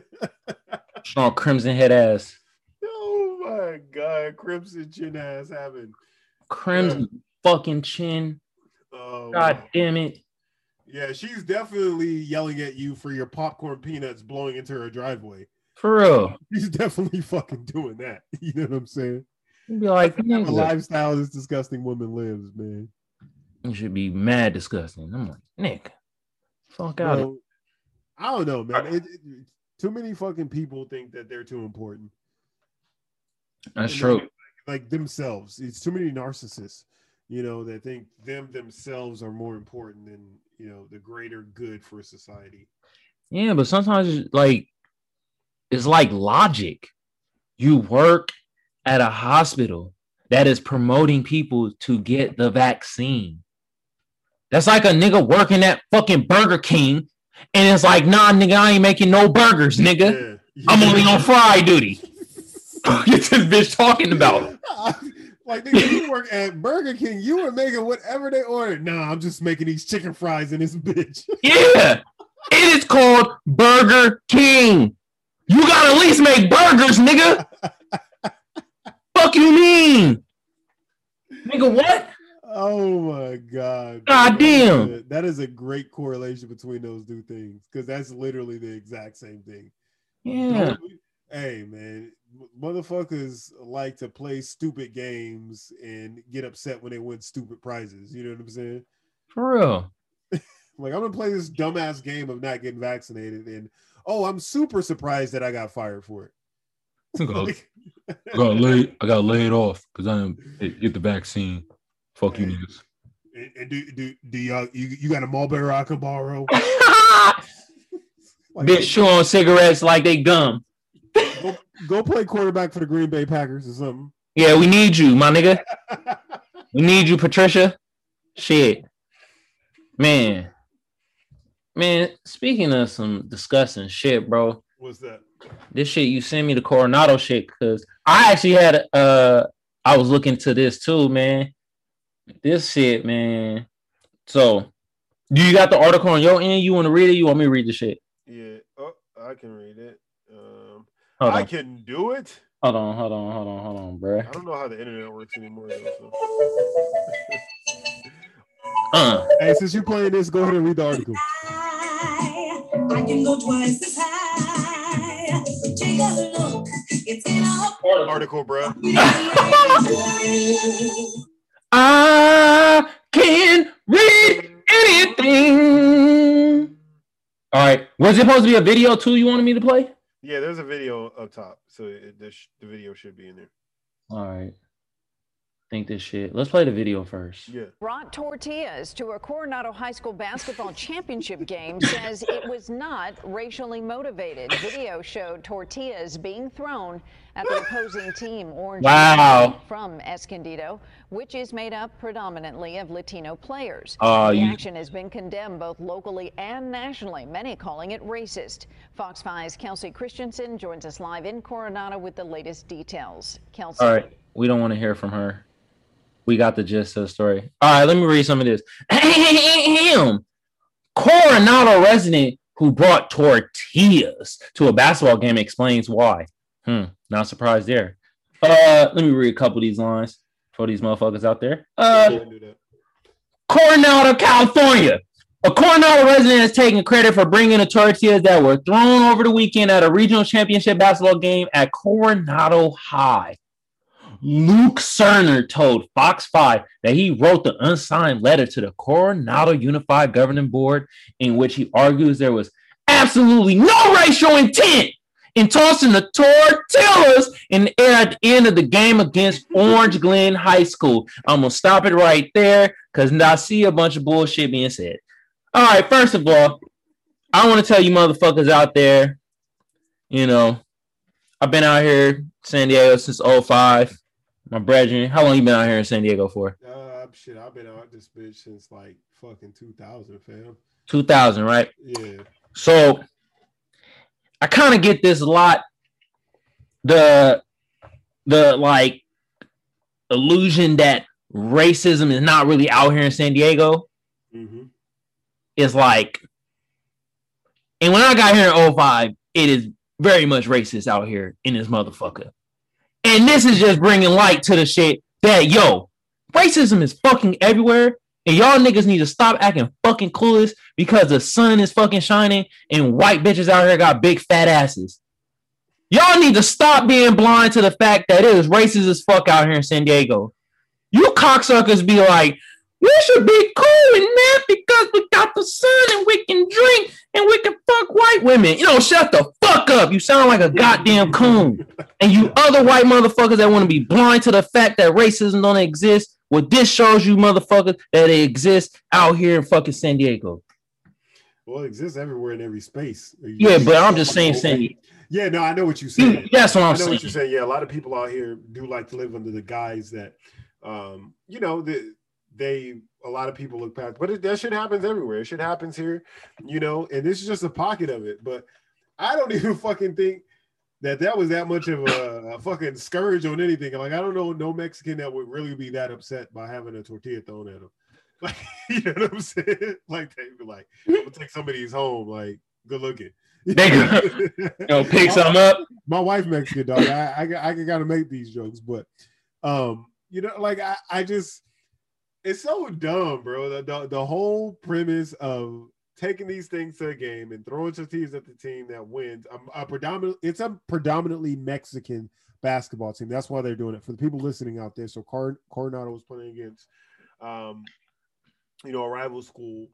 *laughs* Strong crimson head ass. Oh my god, Crimson Chin ass having. Crimson fucking chin. Oh, God damn it. yeah, she's definitely yelling at you for your popcorn peanuts blowing into her driveway. For real. She's definitely fucking doing that. *laughs* You know what I'm saying? You'd be like, nigga, lifestyle this disgusting woman lives, man. you should be mad disgusting. I'm like, Nick, fuck out. Bro, I don't know, man. It, it- too many fucking people think that they're too important. That's And true. like- Like themselves. It's too many narcissists, you know, that think them themselves are more important than, you know, the greater good for society. Yeah, but sometimes like it's like logic. You work at a hospital that is promoting people to get the vaccine. That's like a nigga working at fucking Burger King, and it's like, nah, nigga, I ain't making no burgers, nigga. Yeah. I'm only on fry duty. *laughs* *laughs* Is this bitch talking about? *laughs* like nigga, you work at Burger King, you were making whatever they ordered. Nah, I'm just making these chicken fries in this bitch. Yeah, it is called Burger King. You gotta at least make burgers, nigga. *laughs* Fuck you mean, nigga? What? Oh my god. God damn. That is a great correlation between those two things because that's literally the exact same thing. Yeah, Hey man, motherfuckers like to play stupid games and get upset when they win stupid prizes. You know what I'm saying? for real. *laughs* Like I'm gonna play this dumbass game of not getting vaccinated, and oh, I'm super surprised that I got fired for it. *laughs* I got, I got laid. I got laid off because I didn't get the vaccine. Fuck you, niggas. and, and do do do y'all you, you got a Marlboro I can borrow? *laughs* Like, Bitch, chew on cigarettes like they gum. go, go play quarterback for the Green Bay Packers or something. Yeah, we need you, my nigga. *laughs* We need you, Patricia. Shit, man, man. Speaking of some disgusting shit, bro. What's that? this shit you sent me the Coronado shit because I actually had uh I was looking to this too, man. This shit, man. So do you got the article on your end? You want to read it? You want me to read the shit? Yeah, oh, I can read it. Um, I can do it. hold on, hold on, hold on, hold on, bro. I don't know how the internet works anymore. Though, so. *laughs* Uh, hey, since you're playing this, go ahead and read the article. high. I can go twice as high. Take a look. It's in our Article, bro. *laughs* I can read anything. All right, was it supposed to be a video too? You wanted me to play? Yeah, there's a video up top, so it, the, sh- the video should be in there. All right. Think this shit. Let's play the video first. Yeah. brought tortillas to a Coronado High School basketball championship game *laughs* says it was not racially motivated. Video showed tortillas being thrown at the opposing team, Orange Wow. from Escondido, which is made up predominantly of Latino players. Uh, the you- action has been condemned both locally and nationally, many calling it racist. Fox 5's Kelsey Christensen joins us live in Coronado with the latest details. Kelsey. All right. We don't want to hear from her. We got the gist of the story. All right, let me read some of this. Ahem. Coronado resident who brought tortillas to a basketball game explains why. Hmm, not surprised there. Uh, let me read a couple of these lines for these motherfuckers out there. Uh, Go ahead and do that. Coronado, California. A Coronado resident is taking credit for bringing the tortillas that were thrown over the weekend at a regional championship basketball game at Coronado High. Luke Cerner told Fox 5 that he wrote the unsigned letter to the Coronado Unified Governing Board in which he argues there was absolutely no racial intent in tossing the tortillas in the air at the end of the game against Orange Glen High School. I'm to stop it right there because now I see a bunch of bullshit being said. All right, first of all, I want to tell you motherfuckers out there, you know, I've been out here San Diego since 05. My brethren, how long you been out here in San Diego for? Uh, shit, I've been out this bitch since like fucking 2000, fam. 2000, right? Yeah. So I kind of get this a lot. The the like illusion that racism is not really out here in San Diego Mm-hmm. is like, and when I got here in 05, it is very much racist out here in this motherfucker. And this is just bringing light to the shit that yo, racism is fucking everywhere. And y'all niggas need to stop acting fucking clueless because the sun is fucking shining and white bitches out here got big fat asses. Y'all need to stop being blind to the fact that it is racist as fuck out here in San Diego. You cocksuckers be like, we should be cool in that because we got the sun and we can drink and we can fuck white women. You know, shut the fuck up. You sound like a goddamn coon. And you other white motherfuckers that want to be blind to the fact that racism don't exist, well, this shows you motherfuckers that it exists out here in fucking San Diego. Well, it exists everywhere in every space. Yeah, but I'm just saying, saying Yeah, no, I know what you're saying. that's what I'm I'm know saying. what you're saying. Yeah, a lot of people out here do like to live under the guise that, um, you know, that they a lot of people look past, but it, that shit happens everywhere. It shit happens here, you know, and this is just a pocket of it. But I don't *laughs* even fucking think that that was that much of a, a fucking scourge on anything. Like I don't know no Mexican that would really be that upset by having a tortilla thrown at them. *laughs* Like you know what I'm saying? *laughs* Like they'd be like, "I'm gonna take somebody's home." Like good looking. Nigga. You know, pick something up. my wife Mexican dog. I I, I, I gotta make these jokes, but um, you know, like I, I just it's so dumb, bro. The, the the whole premise of taking these things to a game and throwing tortillas at the team that wins. A, a predominant, it's a predominantly Mexican basketball team. That's why they're doing it for the people listening out there. So Car- Coronado was playing against, um, you know, a rival school,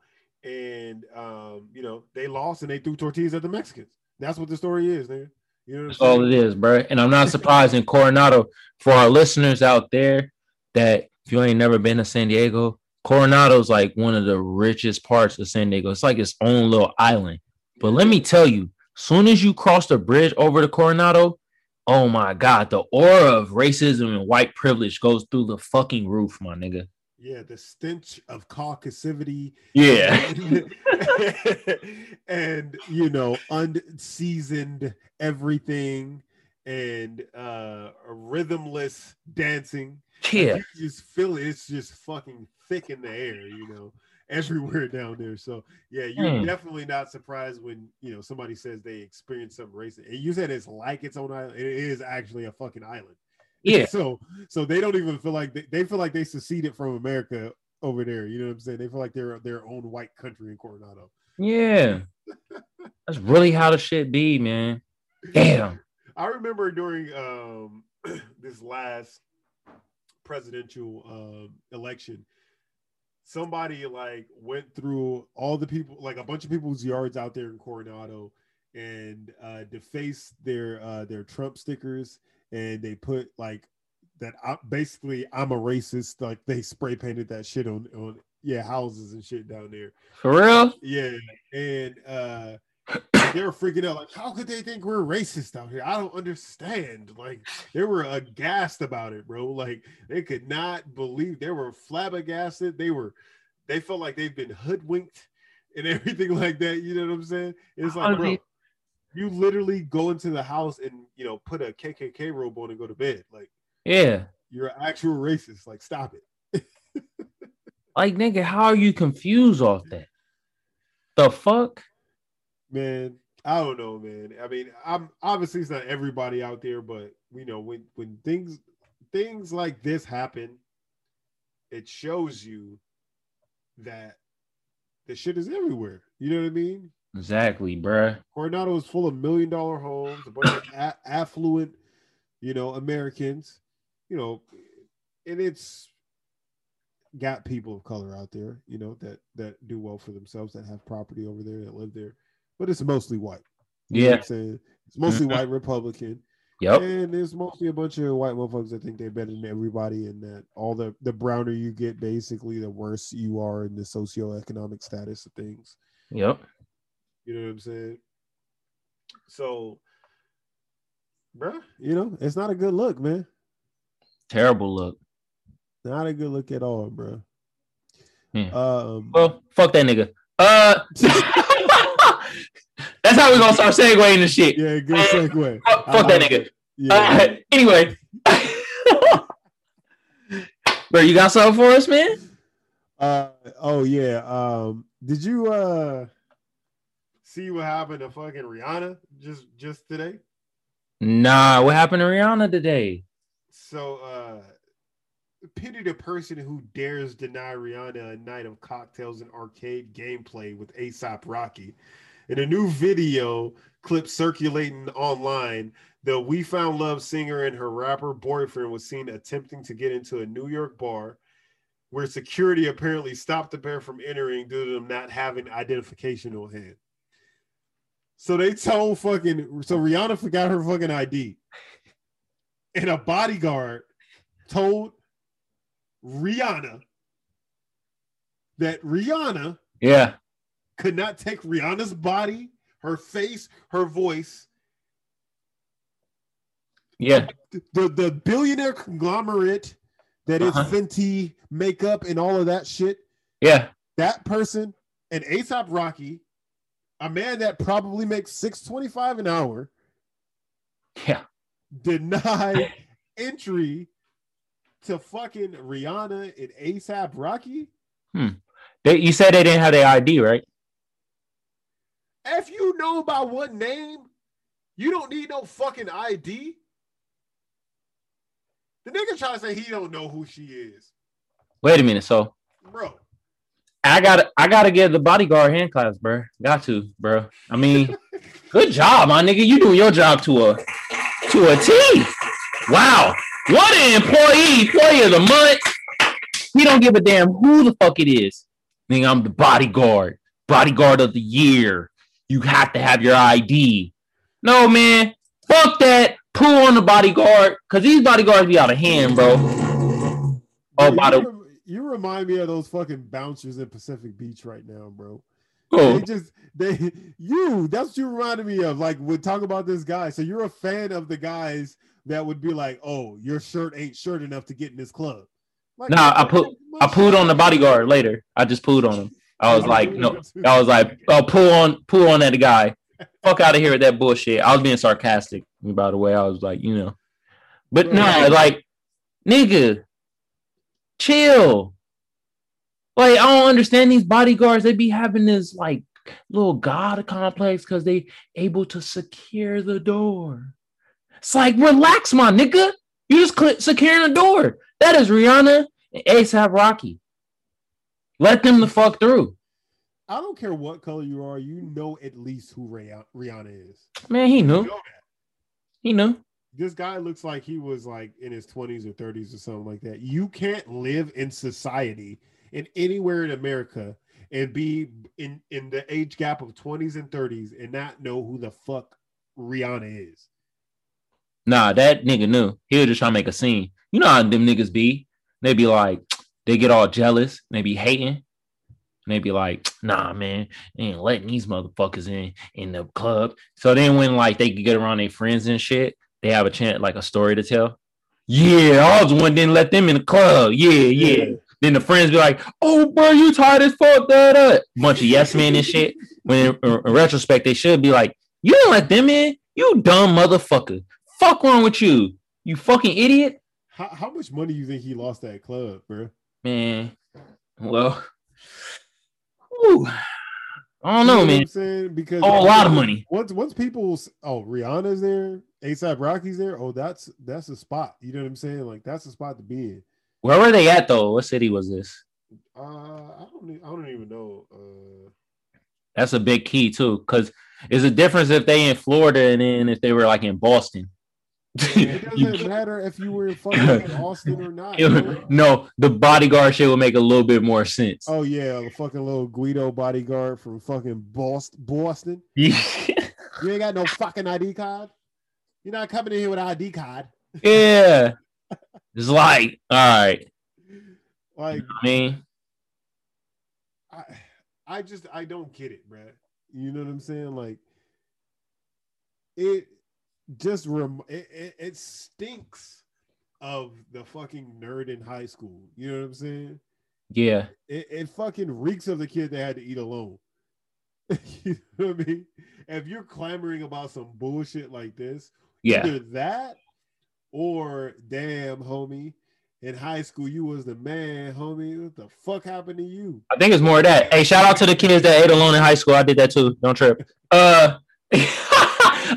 and um, you know they lost and they threw tortillas at the Mexicans. That's what the story is, nigga. You know That's all it is, bro. And I'm not surprised in Coronado for our listeners out there that if you ain't never been to San Diego, Coronado's like one of the richest parts of San Diego. It's like its own little island. But let me tell you, soon as you cross the bridge over to Coronado, oh my god, the aura of racism and white privilege goes through the fucking roof, my nigga. Yeah, the stench of caucusivity. Yeah. And, *laughs* and, you know, unseasoned everything and uh rhythmless dancing. Yeah. You just feel it. It's just fucking thick in the air, you know, *laughs* everywhere down there. So yeah, you're Hmm. definitely not surprised when you know somebody says they experienced some racist. And you said it's like its own island. It is actually a fucking island. *laughs* Yeah. So so they don't even feel like they, they feel like they seceded from America over there. You know what I'm saying? They feel like they're their own white country in Coronado. Yeah. That's really how the shit be, man. *laughs* Damn. I remember during um *clears throat* this last presidential um election, somebody like went through all the people, like a bunch of people's yards out there in Coronado, and uh defaced their uh their Trump stickers, and they put like that. I, basically, I'm a racist. Like they spray painted that shit on on yeah houses and shit down there. For real? Yeah, and uh they were freaking out, like, how could they think we're racist out here? I don't understand. Like, they were aghast about it, bro. Like, they could not believe they were flabbergasted. They were, they felt like they've been hoodwinked and *laughs* everything like that. You know what I'm saying? It's like, bro, you literally go into the house and you know put a KKK robe on and go to bed. Like, Yeah. you're an actual racist. Like, stop it. *laughs* Like, nigga, how are you confused off that? The fuck? Man i don't know man. I mean i'm obviously it's not everybody out there but you know when when things things like this happen it shows you that the shit is everywhere. You know what i mean? Exactly, bruh. coronado is full of million dollar homes a bunch of a- affluent you know americans. You know and it's got people of color out there you know that that do well for themselves that have property over there that live there but it's mostly white you Yeah. I'm saying? It's mostly Mhm. white Republican. Yep. And there's mostly a bunch of white motherfuckers that think they're better than everybody, and that all the the browner you get, basically, the worse you are in the socioeconomic status of things. Yep. You know what I'm saying? So, bruh, you know, it's not a good look, man. Terrible look. Not a good look at all, bruh. Yeah. Um, Well, fuck that nigga. Uh *laughs* That's how we're gonna start segueing the shit. yeah, good segue. Fuck, fuck that nigga. Yeah. Uh, anyway. *laughs* Bro, you got something for us, man? Uh oh yeah. Um did you uh see what happened to fucking Rihanna just just today? Nah, what happened to Rihanna today? So, uh, pity the person who dares deny Rihanna a night of cocktails and arcade gameplay with ASAP Rocky. In a new video clip circulating online, the We Found Love singer and her rapper boyfriend was seen attempting to get into a New York bar where security apparently stopped the pair from entering due to them not having identification on hand. So they told fucking so Rihanna forgot her fucking ID. And a bodyguard told Rihanna that Rihanna Yeah. Could not take Rihanna's body, her face, her voice, Yeah. the the billionaire conglomerate that is Uh-huh. Fenty makeup and all of that shit. Yeah. That person and ASAP Rocky, a man that probably makes six twenty five an hour, Yeah. denied *laughs* entry to fucking Rihanna and ASAP Rocky. Hmm. They, you said they didn't have their ID, right? If you know by what name, you don't need no fucking ID. The nigga trying to say he don't know who she is, Wait a minute. So bro. I gotta I gotta give the bodyguard hand claps, bro. Got to, bro. I mean, *laughs* good job, my nigga. You doing your job to a to a T. Wow. What an employee, employee of the month. He don't give a damn who the fuck it is. Nigga, I'm the bodyguard, bodyguard of the year. You have to have your ID. No, man. Fuck that. Pull on the bodyguard. Cause these bodyguards be out of hand, bro. Oh, by you, the- you remind me of those fucking bouncers in Pacific Beach right now, bro. Oh, They just they you that's what you reminded me of. Like we talk about this guy. So you're a fan of the guys that would be like, oh, your shirt ain't shirt enough to get in this club. Like, Nah, I put- I pooed on the bodyguard later. I just pulled on him. I was like, no, I was like, oh, pull on, pull on that guy. Fuck out of here with that bullshit. I was being sarcastic, by the way. I was like, you know, but no, like, nigga, chill. Like, I don't understand these bodyguards. They be having this like little god complex because they able to secure the door. It's like, relax, my nigga. You just click securing the door. That is Rihanna and ASAP Rocky. Let them the fuck through. I don't care what color you are, you know at least who Rihanna is. Man, he You knew. know. He knew. This guy looks like he was like in his 20s or 30s or something like that. You can't live in society in anywhere in America and be in in the age gap of 20s and 30s and not know who the fuck Rihanna is. Nah, that nigga knew. He was just trying to make a scene. You know how them niggas be. They be like, they get all jealous. They be hating. And they be like, nah, man, they ain't letting these motherfuckers in in the club. So then when like they get around their friends and shit, they have a chance like a story to tell. Yeah, I was the one didn't let them in the club. Yeah, yeah. Then the friends be like, "Oh, bro, you tired as fuck." that up. Bunch of yes men and *laughs* shit. When in, in retrospect, they should be like, "You don't let them in. You dumb motherfucker. Fuck wrong with you? You fucking idiot, How, how much money you think he lost at club, bro? Man." Well, whew. I don't know, You what man. I'm saying? Because Oh, a lot of money. Once once people's oh Rihanna's there, ASAP Rocky's there. Oh, that's that's a spot. You know what I'm saying? Like that's a spot to be in. Where were they at though? What city was this? Uh, I don't I don't even know. Uh, That's a big key too, because it's a difference if they in Florida and then if they were like in Boston. It doesn't matter if you were in fucking *laughs* Austin or not. no, the bodyguard shit would make a little bit more sense. Oh yeah, the fucking little Guido bodyguard from fucking Boston. *laughs* You ain't got no fucking ID card. You're not coming in here with an ID card. yeah. *laughs* It's like, all right. Like I mean, I, I just I don't get it, bruh. You know what I'm saying? Like it just rem- it, it, it stinks of the fucking nerd in high school. You know what I'm saying? yeah. It, it fucking reeks of the kid that had to eat alone. *laughs* you know what I mean? If you're clamoring about some bullshit like this, Yeah. either that or damn homie, in high school you was the man, homie. What the fuck happened to you? I think it's more of that. Hey, shout out to the kids that ate alone in high school. I did that too. Don't trip. Uh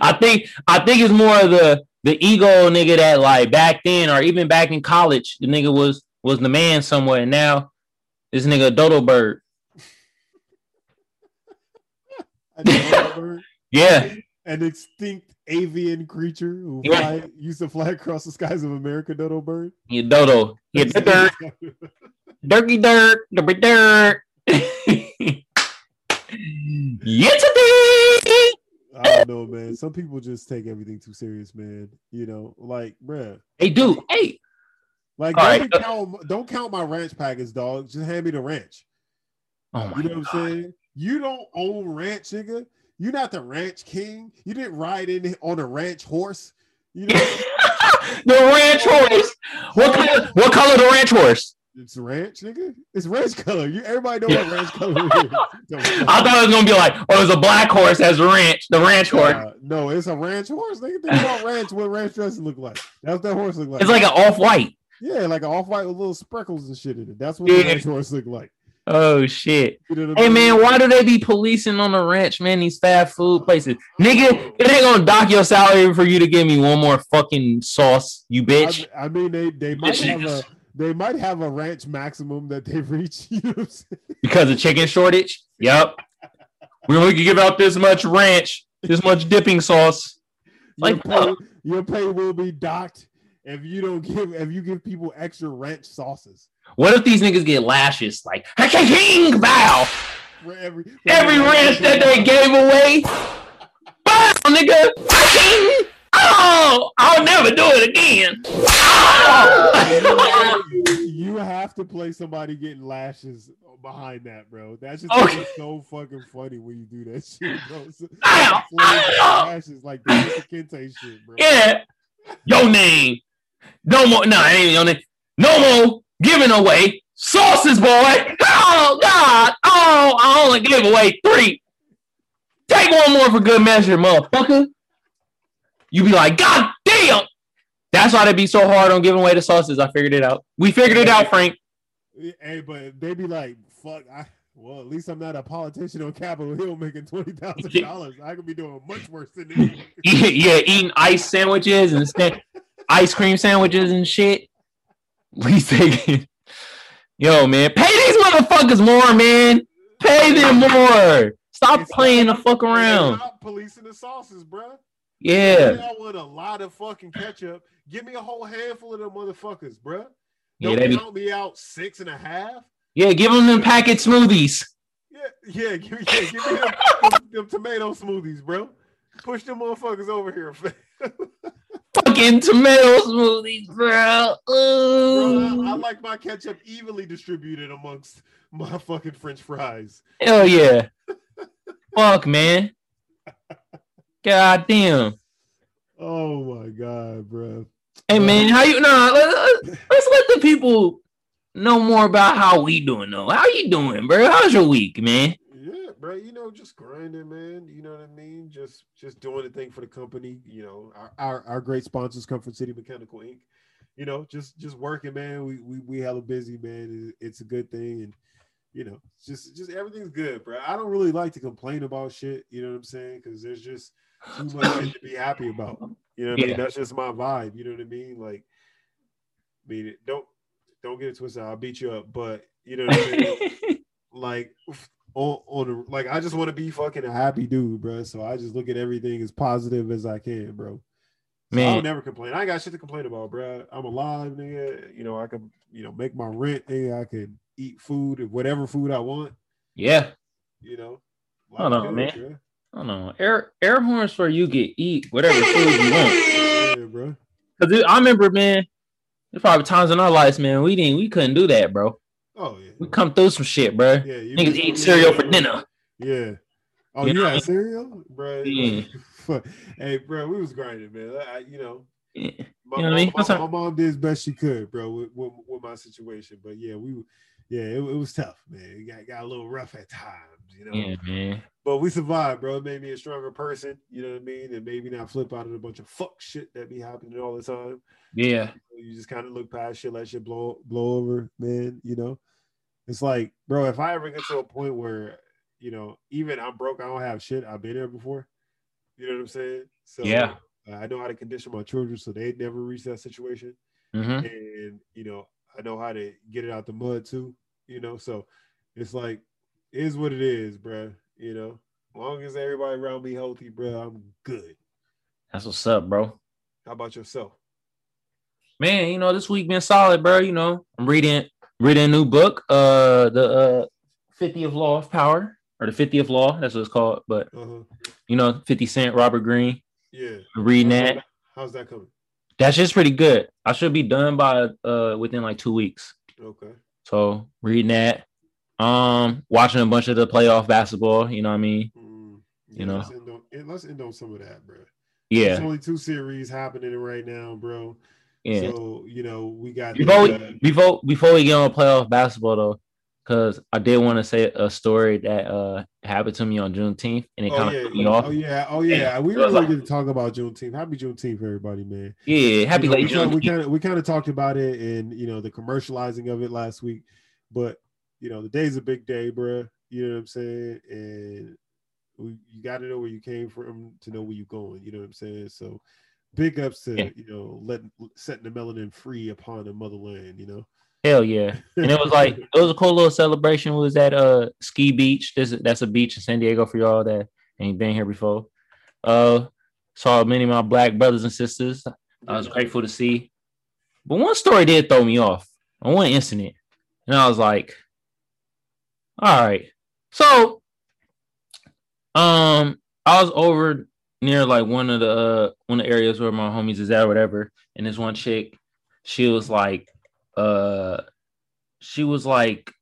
I think I think it's more of the the ego nigga that like back then or even back in college, the nigga was was the man somewhere. And now this nigga Dodo Bird. Bird, *laughs* Yeah. an extinct avian creature who Yeah. fly, used to fly across the skies of America. Dodo bird. Yeah, Dodo. Yeah, dirt, dirty dirt, *laughs* dirty dirt. I don't know, man. Some people just take everything too serious, man. You know, like, bruh. Hey, dude. Hey, Like, don't, right. count, don't count my ranch package, dog. Just hand me the ranch. oh You know what I'm saying? You don't own ranch, nigga. You're not the ranch king. You didn't ride in on a ranch horse. You know, *laughs* the ranch horse. What color? What color the ranch horse? It's ranch, nigga. It's ranch color. You everybody know what ranch *laughs* color is. *laughs* I thought it was gonna be like, oh, it's a black horse has ranch. The ranch horse. Uh, no, it's a ranch horse. Nigga, think about *laughs* ranch. What ranch dressing look like? That's what that horse look like. It's like an off white. yeah, like an off white with little sprinkles and shit in it. That's what Yeah. the ranch horse look like. Oh shit. You know Hey man, why do they be policing on the ranch, man? These fast food places, nigga. It ain't gonna dock your salary for you to give me one more fucking sauce, you bitch. I, I mean, they they might have a niggas. They might have a ranch maximum that they *laughs* reach. You know what I'm saying? because of chicken shortage. Yep. We only can give out this much ranch, this much dipping sauce. Your Like, pay, uh, your pay will be docked if you don't give if you give people extra ranch sauces What if these niggas get lashes like king bow? for every for Every ranch that they gave away, *laughs* bow, nigga. Oh, I'll never do it again. Oh! you have to play somebody getting lashes behind that, bro. That's just Okay. so fucking funny when you do that shit, bro. So, Ow! Ow! lashes like the Mr. Kinte shit, bro. yeah. Your name. No more. No, it ain't your name. No more giving away sauces, boy. Oh God. Oh, I only give away three. Take one more for good measure, motherfucker. You be like, God damn. That's why they be so hard on giving away the sauces. I figured it out. We figured it out, Frank. Hey, but they be like, fuck. I, well, at least I'm not a politician on Capitol Hill making twenty thousand dollars. I could be doing much worse than this. *laughs* yeah, eating ice sandwiches and sta- ice cream sandwiches and shit. We say, *laughs* yo, man, pay these motherfuckers more, man. Pay them more. Stop It's playing the fuck around. not policing the sauces, bro. Yeah, I want a lot of fucking ketchup. Give me a whole handful of them motherfuckers, bro. Yeah, Don't be- count me out six and a half. yeah. Give them them packet smoothies. Yeah, yeah, give me, yeah, give me them, *laughs* them, them tomato smoothies, bro. Push them motherfuckers over here. Fucking tomato smoothies, bro. bro. I, I like my ketchup evenly distributed amongst my fucking French fries. Hell yeah. Fuck, man. God damn. Oh my god, bro. Hey man, how you nah? Let, let, let's let the people know more about how we doing though. How you doing, bro? How's your week, man? Yeah, bro. You know, just grinding, man. You know what I mean? Just just doing the thing for the company. You know, our our, our great sponsors, Comfort City Mechanical Inc. You know, just just working, man. We we we hella busy, man. It's a good thing, and you know, just just everything's good, bro. I don't really like to complain about shit. You know what I'm saying? Because there's just too much shit to be happy about. You know what I mean? That's just my vibe. You know what I mean? Like, I mean, don't don't get it twisted. I'll beat you up, but you know what I mean? *laughs* like on, on the, like I just want to be fucking a happy dude, bro. So I just look at everything as positive as I can, bro. So I'll never complain. I got shit to complain about, bro. I'm alive, nigga. You know, I can, you know, make my rent, nigga. I can eat food, whatever food I want. yeah. You know. Life on, good, man. bruh. I don't know. Air air horns for you get eat whatever food you want. *laughs* Yeah, bro. Cause it- I remember, man. There's probably times in our lives, man. We didn't, we couldn't do that, bro. Oh yeah. We come through some shit, bro. Yeah, you Niggas eat cereal for dinner. Yeah. Oh, You you, know? had cereal, bro. *laughs* Yeah. *laughs* hey, bro, we was grinding, man. I, you know, Yeah. my, You know what I mean? my- That's my, my mom did as best she could, bro, with, with, with my situation. But yeah, we, yeah, it, it was tough, man. It got, got a little rough at times, you know. Yeah, man. But we survived, bro. It made me a stronger person, you know what I mean? And maybe not flip out of a bunch of fuck shit that be happening all the time. Yeah. You just kind of look past shit, let shit blow blow over, man. You know, it's like, bro, if I ever get to a point where, you know, even I'm broke, I don't have shit. I've been there before. You know what I'm saying? So Yeah. I know how to condition my children so they never reach that situation. Mhm. And you know, I know how to get it out the mud too. You know, so it's like, is what it is, bruh. You know, as long as everybody around me healthy, bruh, I'm good. That's what's up, bro. How about yourself? Man, you know, this week been solid, bro. You know, I'm reading reading a new book, uh the uh 50th Law of Power, or the 50th Law, that's what it's called. But Uh-huh. you know, 50 Cent, Robert Greene, Yeah. reading How's that. How's that coming? That's just pretty good. I should be done by uh within like two weeks. Okay. So reading that. Um, watching a bunch of the playoff basketball, you know what I mean? Mm, You know. let's end, on, eh, let's end on some of that, bro. Yeah, There's only two series happening right now, bro. yeah. So you know we got Before the, we before before we get on playoff basketball though, because I did want to say a story that uh happened to me on Juneteenth and it Oh kind of yeah, threw me off. oh yeah, oh yeah. We It really like- get to talk about Juneteenth. Happy Juneteenth, everybody, man. Yeah, happy You know, late we kinda- we kind of we kind of talked about it and you know the commercializing of it last week, but you know the day's a big day, bruh. You know what I'm saying? And we, you got to know where you came from to know where you're going. You know what I'm saying? So big ups to Yeah. you know letting setting the melanin free upon the motherland. You know. Hell yeah. And it was like it was a cool little celebration. It was at uh Ski Beach. This is that's a beach in San Diego for y'all that ain't been here before. Uh saw many of my black brothers and sisters. I was grateful to see. But one story did throw me off on one incident. And I was like, all right. So um I was over near like one of the uh, one of the areas where my homies is at whatever. And this one chick, she was like, uh she was like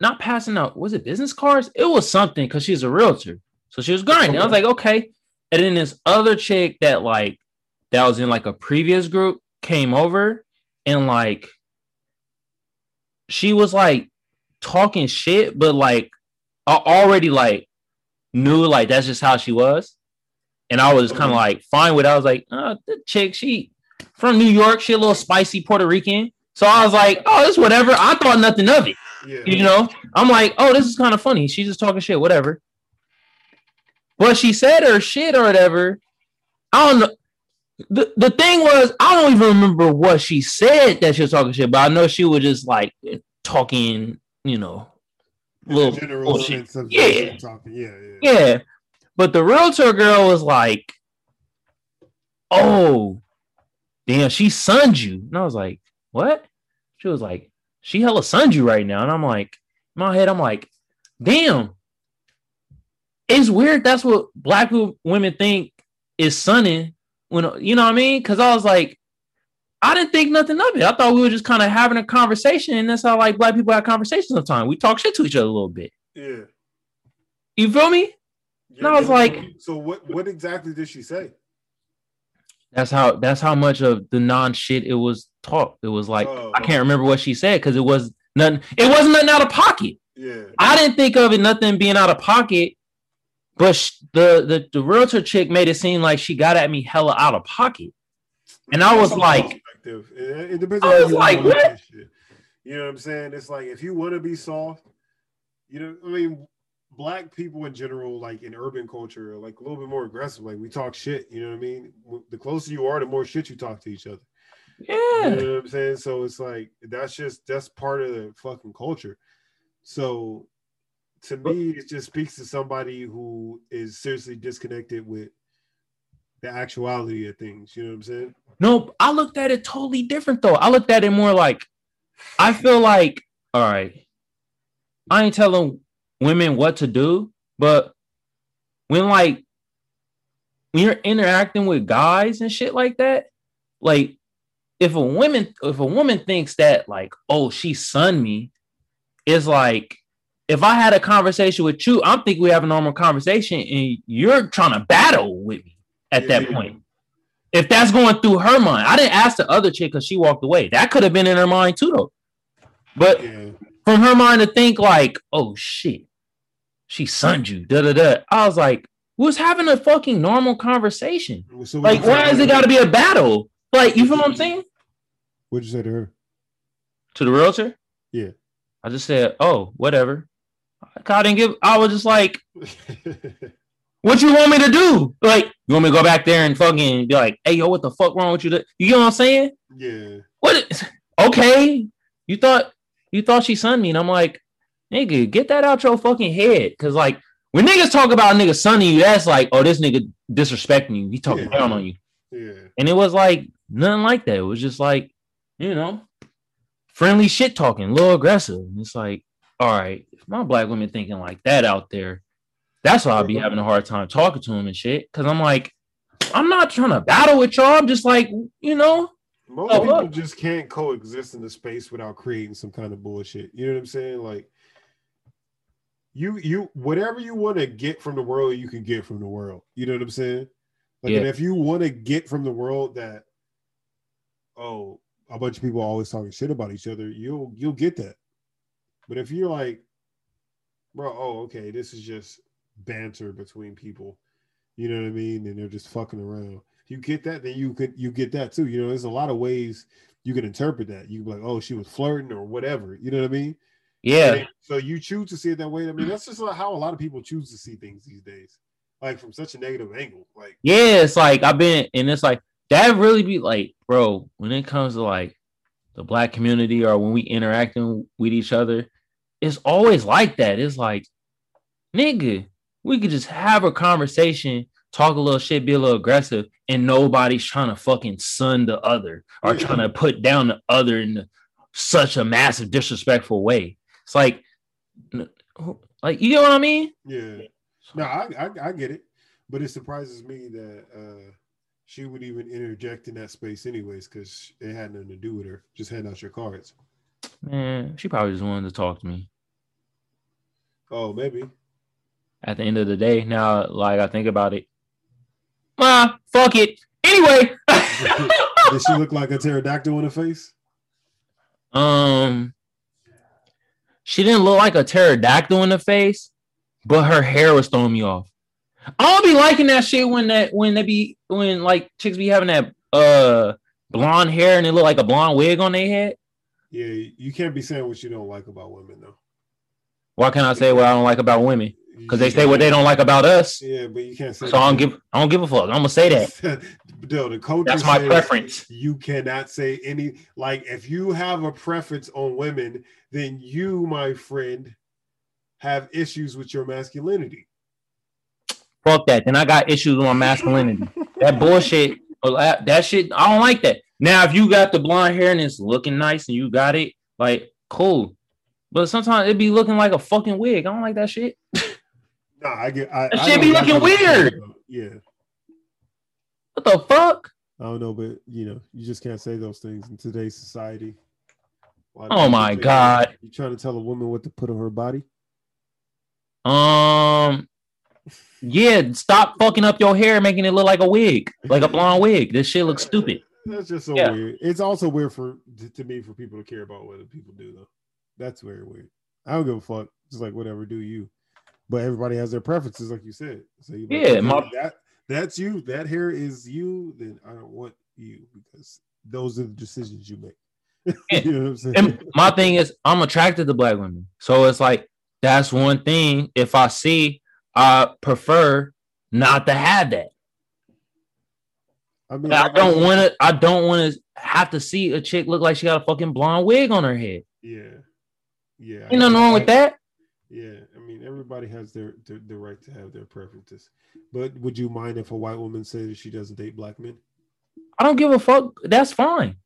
not passing out, was it business cards? It was something because she's a realtor. So she was grinding. I was like, okay. And then this other chick that like that was in like a previous group came over and like she was like talking shit, but like I already like knew like that's just how she was. And I was kind of like fine with it. I was like, uh, the chick, she from New York, she a little spicy Puerto Rican. So I was like, oh, it's whatever. I thought nothing of it. Yeah. You know, I'm like, oh, this is kind of funny. She's just talking shit, whatever. But she said her shit or whatever. I don't know. The, the thing was, I don't even remember what she said that she was talking shit, but I know she was just like talking, you know, In little general bullshit. sense of Yeah. talking. Yeah, yeah. Yeah. But the realtor girl was like, oh, damn, she sunned you. And I was like, what? She was like, she hella sunned you right now. And I'm like, in my head, I'm like, damn. It's weird. That's what black wo- women think is sunning. When you know what I mean? Because I was like, I didn't think nothing of it. I thought we were just kind of having a conversation, and that's how like black people have conversations sometimes. We talk shit to each other a little bit. Yeah. You feel me? And I was yeah. like- so what? What exactly did she say? That's how that's how much of the non shit it was taught. It was like Oh. I can't remember what she said because it was nothing. It wasn't nothing out of pocket. Yeah. I didn't think of it nothing being out of pocket, but sh- the the the realtor chick made it seem like she got at me hella out of pocket, and I was like. It, it depends I on was you like, what? You know what I'm saying? It's like if you want to be soft, you know, I mean, black people in general, like in urban culture, are like a little bit more aggressive. Like we talk shit. You know what I mean? The closer you are, the more shit you talk to each other. You yeah, know what I'm saying? So it's like that's just that's part of the fucking culture. So to me, it just speaks to somebody who is seriously disconnected with the actuality of things. You know what I'm saying? no, I looked at it totally different though. I looked at it more like I feel like, all right, I ain't telling women what to do, but when like when you're interacting with guys and shit like that, like if a woman if a woman thinks that like oh she sunned me, it's like if I had a conversation with you, I'm thinking we have a normal conversation, and you're trying to battle with me at that Yeah. point. If that's going through her mind, I didn't ask the other chick because she walked away. That could have been in her mind too, though. But Yeah. from her mind to think like, oh shit, she sunned you, da da da. I was like, we was having a fucking normal conversation. So Like, why has it got to be a battle? Like, you feel what I'm saying? What'd you say to her? To the realtor, Yeah. I just said, oh, whatever. I didn't give. I was just like, *laughs* What you want me to do? Like, you want me to go back there and fucking be like, hey, yo, what the fuck wrong with you? You know what I'm saying? Yeah. What? is- Okay, you thought you thought she sunned me, and I'm like, nigga, get that out your fucking head, cause like when niggas talk about nigga you, that's like, oh, this nigga disrespecting you, he talking Yeah. down on you, Yeah. and it was like nothing like that. It was just like, you know, friendly shit talking, a little aggressive. And it's like, all right, if my black women thinking like that out there, that's why I'll be having a hard time talking to them and shit, cause I'm like, I'm not trying to battle with y'all. I'm just like, you know, Most Oh, people look. just can't coexist in the space without creating some kind of bullshit. You know what I'm saying? Like you you whatever you want to get from the world, you can get from the world. You know what I'm saying? Like Yeah. and if you want to get from the world that oh, a bunch of people always talking shit about each other, you'll you'll get that. But if you're like, bro, oh, okay, this is just banter between people, you know what I mean? And they're just fucking around. You get that, then you could you get that too. You know, there's a lot of ways you can interpret that. You can be like, oh, she was flirting or whatever. You know what I mean? Yeah. And So you choose to see it that way. I mean, that's just how a lot of people choose to see things these days, like from such a negative angle. Like, Yeah, it's like I've been, and it's like that really be like, bro, when it comes to like the black community or when we interacting with each other, it's always like that. It's like, nigga, we could just have a conversation, talk a little shit, be a little aggressive, and nobody's trying to fucking sun the other or Yeah. trying to put down the other in such a massive disrespectful way. It's like, like you know what I mean? yeah, no, I, I I get it, but it surprises me that uh she would even interject in that space, anyways, because it had nothing to do with her. Just hand out your cards. Man, she probably just wanted to talk to me. Oh, maybe. at the end of the day. Now, like I think about it, ah, fuck it. Anyway, *laughs* Did she look like a pterodactyl in the face? um, she didn't look like a pterodactyl in the face, but her hair was throwing me off. I don't be liking that shit when that when they be when like chicks be having that uh blonde hair and they look like a blonde wig on their head. Yeah, you can't be saying what you don't like about women, though. Why can't I say what I don't like about women? Because they say what they don't like about us. Yeah, but you can't say. So I don't give I don't give a fuck. I'm gonna say that. *laughs* no, the coach. That's my preference. You cannot say any like if you have a preference on women, then you, my friend, have issues with your masculinity. Fuck that. Then I got issues with my masculinity. that bullshit. Oh, that, that shit. I don't like that. Now, if you got the blonde hair and it's looking nice and you got it, like cool. But sometimes it be looking like a fucking wig. I don't like that shit. *laughs* No, I get. I, That I shit be looking weird. Yeah, What the fuck? I don't know, but you know, you just can't say those things in today's society. Oh my God. You trying to tell a woman what to put on her body? Um, yeah. Stop fucking up your hair, making it look like a wig, like a blonde wig. This shit looks stupid. That's just so Yeah. weird. It's also weird for to, me for people to care about what other people do though. That's very weird. I don't give a fuck. Just like whatever, do you? But everybody has their preferences, like you said. So you Yeah, okay, my- that that's you. That hair is you. Then I don't want you because those are the decisions you make. Yeah. *laughs* you know what I'm saying? And my thing is, I'm attracted to black women, so it's like that's one thing. If I see, I prefer not to have that. I mean, I don't want to. I don't want to have to see a chick look like she got a fucking blonde wig on her head. Yeah, yeah. Ain't nothing wrong with that. Yeah, I mean, everybody has their, their the right to have their preferences. But would you mind if a white woman says she doesn't date black men? I don't give a fuck. That's fine.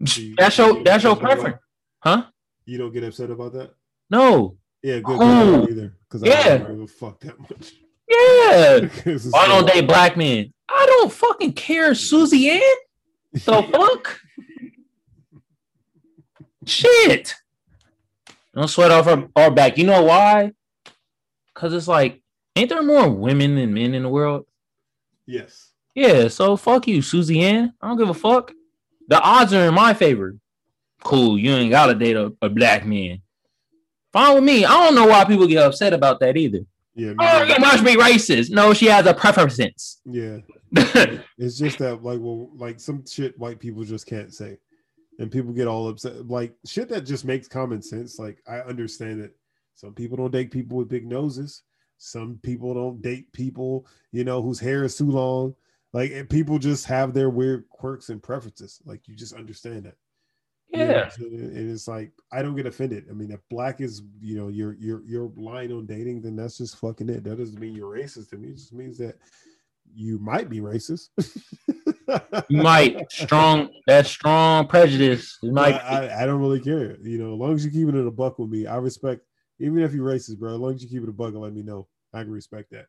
You- That's your you that's your get upset about- preference, huh? You don't get upset about that? No. Yeah, good. Oh. Good either. Because Yeah. I don't give a fuck that much. Yeah. *laughs* I don't date black men. I don't fucking care, Susie Ann. The *laughs* fuck? Shit. Don't sweat off our, our back. You know why? Because it's like, ain't there more women than men in the world? Yes. Yeah, so fuck you, Susie Ann. I don't give a fuck. The odds are in my favor. Cool, you ain't gotta date a, a black man. Fine with me. I don't know why people get upset about that either. Yeah. me Oh, you must be racist. No, she has a preference. Yeah, *laughs* It's just that, like, well, like some shit white people just can't say, and people get all upset. Like shit that just makes common sense. Like I understand that some people don't date people with big noses, Some people don't date people, you know, whose hair is too long. Like people just have their weird quirks and preferences. Like you just understand that. You know, Yeah. and it's like I don't get offended. I mean, if black is you know your your your line on dating, then that's just fucking it. That doesn't mean you're racist to me. It just means that you might be racist. You might strong that strong prejudice. You might I, I don't really care. You know, as long as you keep it in a buck with me, I respect. Even if you're racist, bro, as long as you keep it a buck and let me know, I can respect that.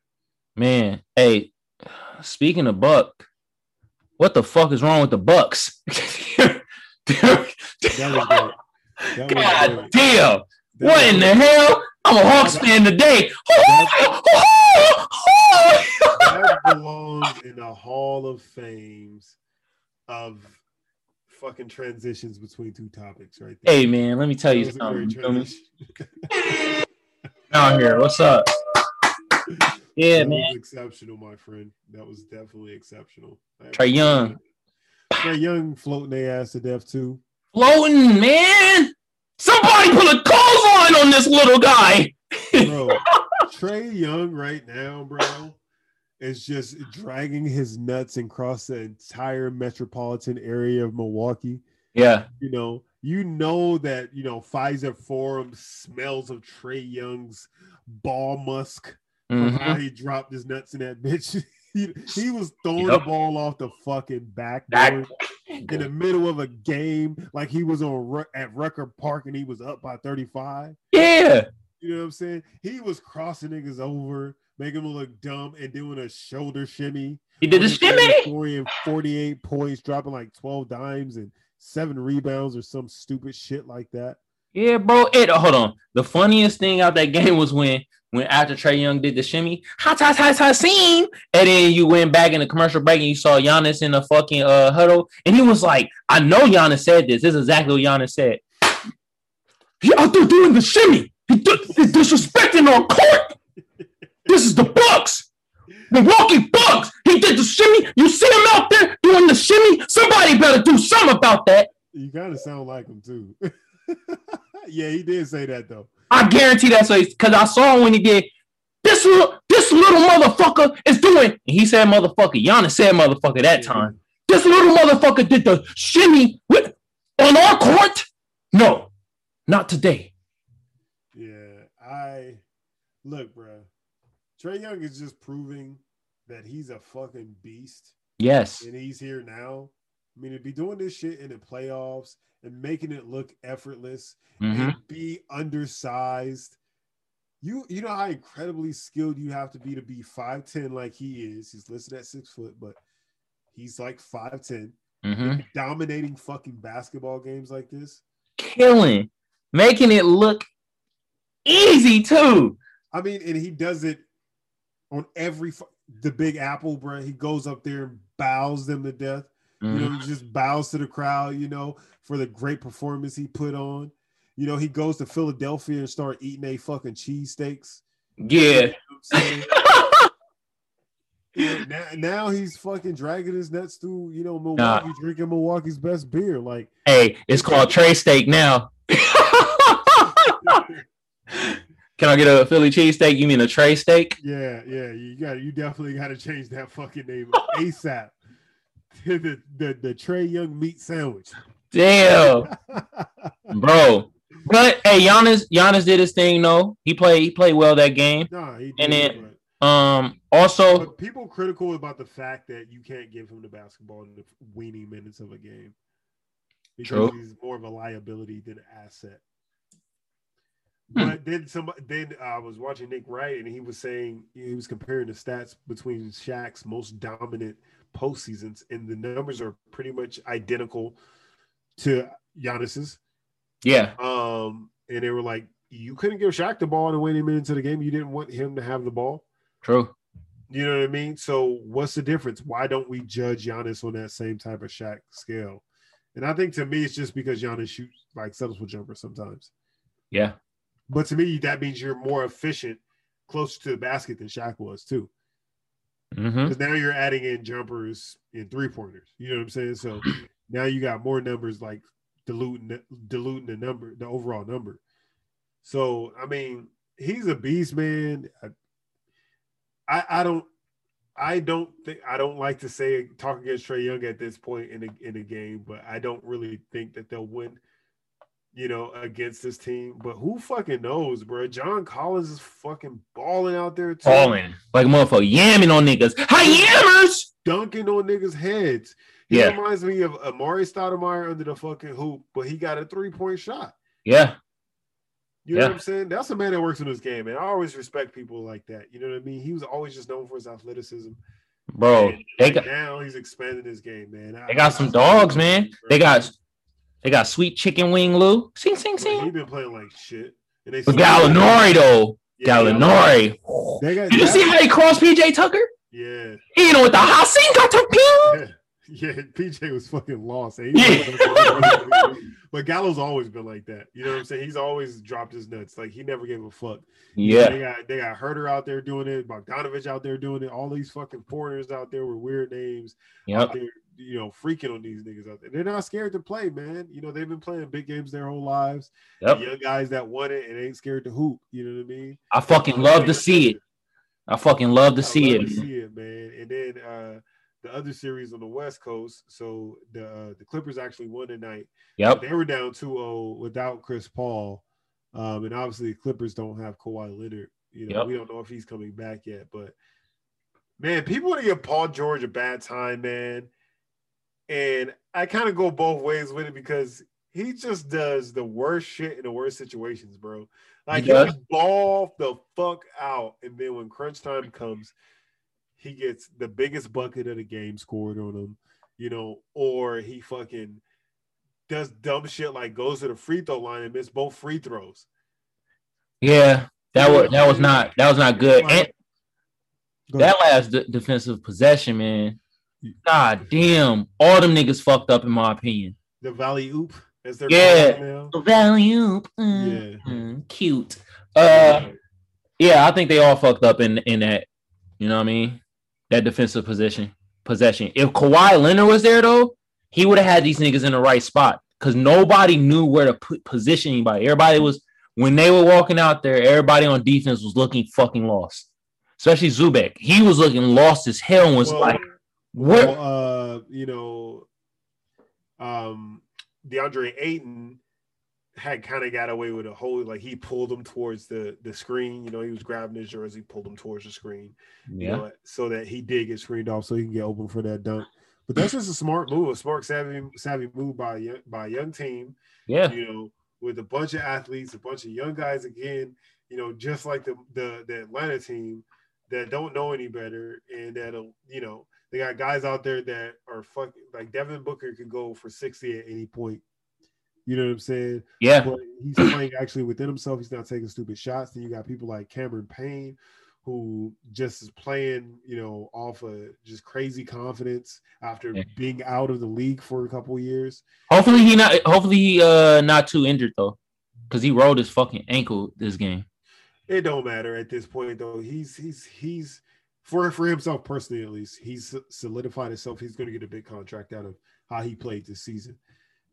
man. Hey, speaking of Buck, what the fuck is wrong with the Bucks? *laughs* That was great. That was God damn. What in the hell? I'm a Hawks fan today. that *laughs* belongs in the Hall of Fames of fucking transitions between two topics, right there. hey man, let me tell you something. You feel me? transition. *laughs* Out here, what's up? Yeah, that man. was exceptional, my friend. That was definitely exceptional. Trae Young. Trae Young floating their ass to death too. Floating, man. Somebody put a clothesline on this little guy. Bro, *laughs* Trae Young right now, bro, is just dragging his nuts across the entire metropolitan area of Milwaukee. Yeah. You know, you know that you know Fiserv Forum smells of Trae Young's ball musk Mhm. he dropped his nuts in that *laughs* bitch. he, he was throwing Yup. the ball off the fucking backboard in the middle of a game, like he was on at Rucker Park and he was up by 35. Yeah. You know what I'm saying? He was crossing niggas over, making them look dumb, and doing a shoulder shimmy. He did the on his team, shimmy. scoring 48 points, dropping like 12 dimes and seven rebounds or some stupid shit like that. Yeah, bro. It hold on. The funniest thing out that game was when when after Trae Young did the shimmy, hot hot hot hot scene, and then you went back in the commercial break and you saw Giannis in the fucking uh huddle, and he was like, "I know Giannis said this. This is exactly what Giannis said. He out there doing the shimmy. He disrespecting our court. This is the Bucks, Milwaukee Bucks. He did the shimmy. You see him out there doing the shimmy. Somebody better do something about that." You of sound like him too. *laughs* *laughs* yeah, he did say that though. I guarantee that's what because I saw him when he did this little this little motherfucker is doing. And he said motherfucker. Giannis said motherfucker that Yeah. time. This little motherfucker did the shimmy with on our court. No, not today. Yeah, I look, bro. Trae Young is just proving that he's a fucking beast, Yes. and he's here now. I mean, to be doing this shit in the playoffs and making it look effortless hmm and be undersized. You you know how incredibly skilled you have to be to be 5'10 like he is. He's listed at six foot, but he's like 5'10, hmm dominating fucking basketball games like this. Killing, making it look easy too. I mean, and he does it on every the Big Apple, bro. He goes up there and bows them to death. You know, Mhm. he just bows to the crowd. You know, for the great performance he put on. You know, he goes to Philadelphia and start eating a fucking cheesesteaks. Yeah. You know? *laughs* Yeah, now, now he's fucking dragging his nuts through, you know, Milwaukee, drinking Milwaukee's best beer. Like, Hey, it's called Trey Steak now. *laughs* Can I get a Philly cheesesteak? You mean a Trey steak? yeah, yeah, you got you definitely got to change that fucking name ASAP. *laughs* to *laughs* the, the the Trae Young meat sandwich. Damn. *laughs* bro. But hey, Giannis, Giannis did his thing. No, he played. He played well that game. nah, he And did, then- but, Um. Also, but people critical about the fact that you can't give him the basketball in the weenie minutes of a game because True. he's more of a liability than an asset. Hmm. But then some then I was watching Nick Wright and he was saying he was comparing the stats between Shaq's most dominant postseasons, and the numbers are pretty much identical to Giannis's. yeah, Um, and they were like, you couldn't give Shaq the ball in the winning minutes of the game. You didn't want him to have the ball. true. You know what I mean? So what's the difference? Why don't we judge Giannis on that same type of Shaq scale? And I think to me, it's just because Giannis shoots like settles with jumpers sometimes. Yeah, But to me, that means you're more efficient, closer to the basket than Shaq was too. Hmm Because now you're adding in jumpers and three pointers. You know what I'm saying? So *clears throat* now you got more numbers like diluting the, diluting the number, the overall number. So I mean, he's a beast, man. I, I, I don't I don't think I don't like to say talk against Trae Young at this point in the in the game, but I don't really think that they'll win, you know, against this team. But who fucking knows, bro? John Collins is fucking balling out there too, Falling like a motherfucker, yamming on niggas. Hi yammers. dunking on niggas' heads. He Yeah. reminds me of Amar'e Stoudemire under the fucking hoop, but he got a three point shot. Yeah, You know Yeah. what I'm saying? That's a man that works in this game, and I always respect people like that. You know what I mean? He was always just known for his athleticism. bro. And They got now he's expanding his game, man. I- they got some I- dogs, man. They got they got sweet chicken wing Lou. Sing sing sing. he been playing like shit. And they But Gallinari though, Yeah, Gallinari. Did you see how he crossed PJ Tucker? Yeah. You know with the hot sing got to ping. *laughs* Yeah, PJ was fucking lost. eh? Yeah. but Gallo's always been like that. You know what I'm saying? He's always dropped his nuts. Like he never gave a fuck. Yeah, They got they got Huerter out there doing it, Bogdanovich out there doing it, all these fucking foreigners out there with weird names out yep, there, you know, freaking on these niggas out there. They're not scared to play, man. You know, they've been playing big games their whole lives. yep. Young guys that want it and ain't scared to hoop. You know what I mean? I fucking love to see it. I fucking love to I see love it. to man. see it, man. And then uh the other series on the West Coast. So the uh, the Clippers actually won tonight. Yep. They were down 2-0 without Chris Paul. Um, and obviously the Clippers don't have Kawhi Leonard. You know, Yep. we don't know if he's coming back yet, but man, people want to give Paul George a bad time, man. And I kind of go both ways with it because he just does the worst shit in the worst situations, bro. Like He he'll ball the fuck out, and then when crunch time comes, he gets the biggest bucket of the game scored on him, you know, or he fucking does dumb shit like goes to the free throw line and miss both free throws. Yeah, that was that was not that was not good. And that last de- defensive possession, man. God damn, all them niggas fucked up in my opinion. the Valley Oop, as they're Yeah. calling it now. The value, Yeah. mm, cute. Uh, yeah, I think they all fucked up in in that. You know what I mean? That defensive position possession. If Kawhi Leonard was there though, he would have had these niggas in the right spot because nobody knew where to put position anybody. Everybody was when they were walking out there. Everybody on defense was looking fucking lost, especially Zubac. He was looking lost as hell and was Well, like? Well, uh, you know, um, DeAndre Ayton had kind of got away with a whole like he pulled him towards the the screen. You know, he was grabbing his jersey, pulled him towards the screen. You yeah, know, so that he did get screened off, so he can get open for that dunk. But that's just a smart move, a smart savvy savvy move by a young, by a young team. yeah, You know, with a bunch of athletes, a bunch of young guys again. You know, just like the the, the Atlanta team that don't know any better, and that'll you know they got guys out there that are fucking like Devin Booker could go for sixty at any point. You know what I'm saying? yeah. But he's playing actually within himself. He's not taking stupid shots. Then you got people like Cameron Payne, who just is playing, you know, off of just crazy confidence after Yeah. being out of the league for a couple of years. Hopefully he not. Hopefully he uh not too injured though, because he rolled his fucking ankle this game. It don't matter at this point though. He's he's he's for for himself personally at least. He's solidified himself. He's going to get a big contract out of how he played this season.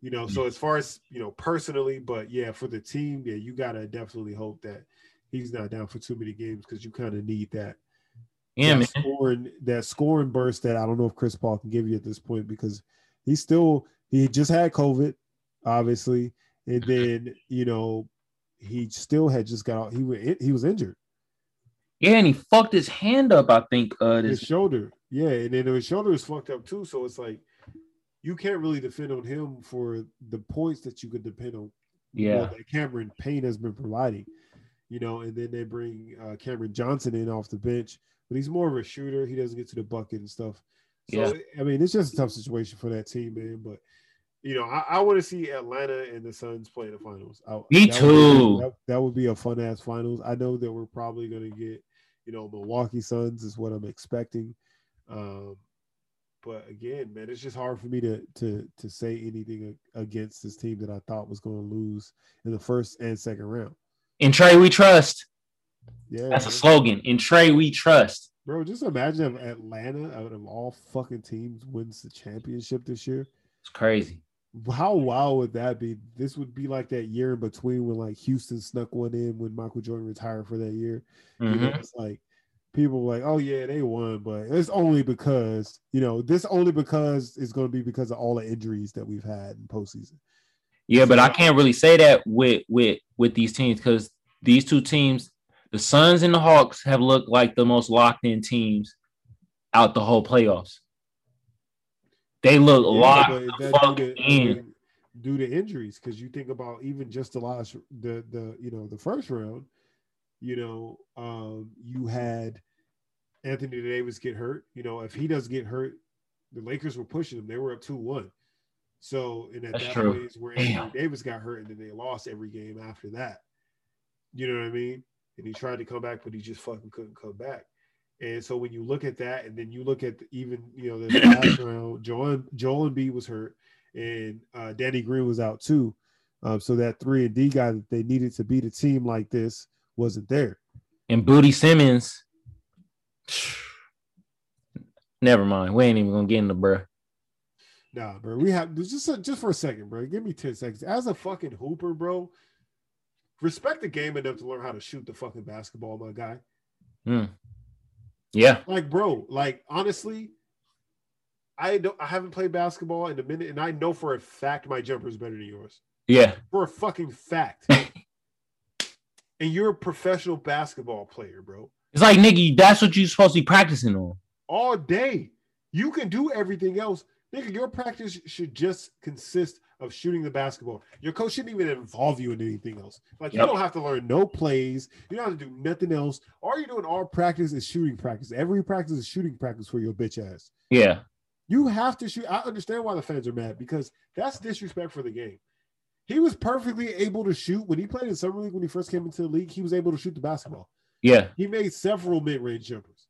You know, so as far as you know personally, but yeah, for the team, yeah, you gotta definitely hope that he's not down for too many games because you kind of need that. Yeah, that man. scoring that scoring burst that I don't know if Chris Paul can give you at this point because he's still he just had COVID, obviously, and then you know he still had just got out. He was he was injured Yeah, and he fucked his hand up. I think uh his shoulder, yeah, and then his shoulder is fucked up too. So it's like you can't really depend on him for the points that you could depend on. Yeah. well, that Cameron Payne has been providing, you know, and then they bring uh, Cameron Johnson in off the bench, but he's more of a shooter. He doesn't get to the bucket and stuff. So Yeah. I mean, it's just a tough situation for that team, man. But you know, I, I want to see Atlanta and the Suns play in the finals. I, Me that would be- too. that, that would be a fun ass finals. I know that we're probably going to get, you know, Milwaukee Suns is what I'm expecting. Um, but again, man, it's just hard for me to to to say anything against this team that I thought was going to lose in the first and second round. In Trae, we trust. Yeah, That's a slogan. In Trae, we trust. bro. Just imagine if Atlanta, out of all fucking teams, wins the championship this year. It's crazy. How wild would that be? This would be like that year in between when like Houston snuck one in when Michael Jordan retired for that year. You know, Mhm. it's like people like, oh yeah, they won, but it's only because you know this only because it's going to be because of all the injuries that we've had in postseason. Yeah, but I can't really say that with with with these teams because these two teams, the Suns and the Hawks, have looked like the most locked in teams out the whole playoffs. They look Yeah, locked but the fuck due to, in. due to injuries, because you think about even just the last the the you know the first round, you know, um, you had Anthony Davis get hurt. You know, if he doesn't get hurt, the Lakers were pushing him. They were up two one. So and at That's that true. point is where Anthony Damn. Davis got hurt, and then they lost every game after that. You know what I mean? And he tried to come back, but he just fucking couldn't come back. And so when you look at that, and then you look at the, even you know the *coughs* last round, Joel Joel Embiid was hurt, and uh, Danny Green was out too. Um, so that three and D guy that they needed to beat a team like this wasn't there. And Booty Simmons. Never mind. We ain't even gonna get into bruh. Nah, bro. We have just just for a second, bro. Give me ten seconds. As a fucking hooper, bro, respect the game enough to learn how to shoot the fucking basketball, my guy. Hmm. Yeah. Like, bro, like honestly, I don't. I haven't played basketball in a minute, and I know for a fact my jumper is better than yours. Yeah. For a fucking fact. *laughs* and you're a professional basketball player, bro. It's like nigga, that's what you're supposed to be practicing on. all day. You can do everything else. Nigga, your practice should just consist of shooting the basketball. Your coach shouldn't even involve you in anything else. Like you don't have to learn no plays. You don't have to do nothing else. All you're doing all practice is shooting practice. Every practice is shooting practice for your bitch ass. Yeah. You have to shoot. I understand why the fans are mad because that's disrespect for the game. He was perfectly able to shoot when he played in summer league when he first came into the league. He was able to shoot the basketball. Yeah. He made several mid-range jumpers.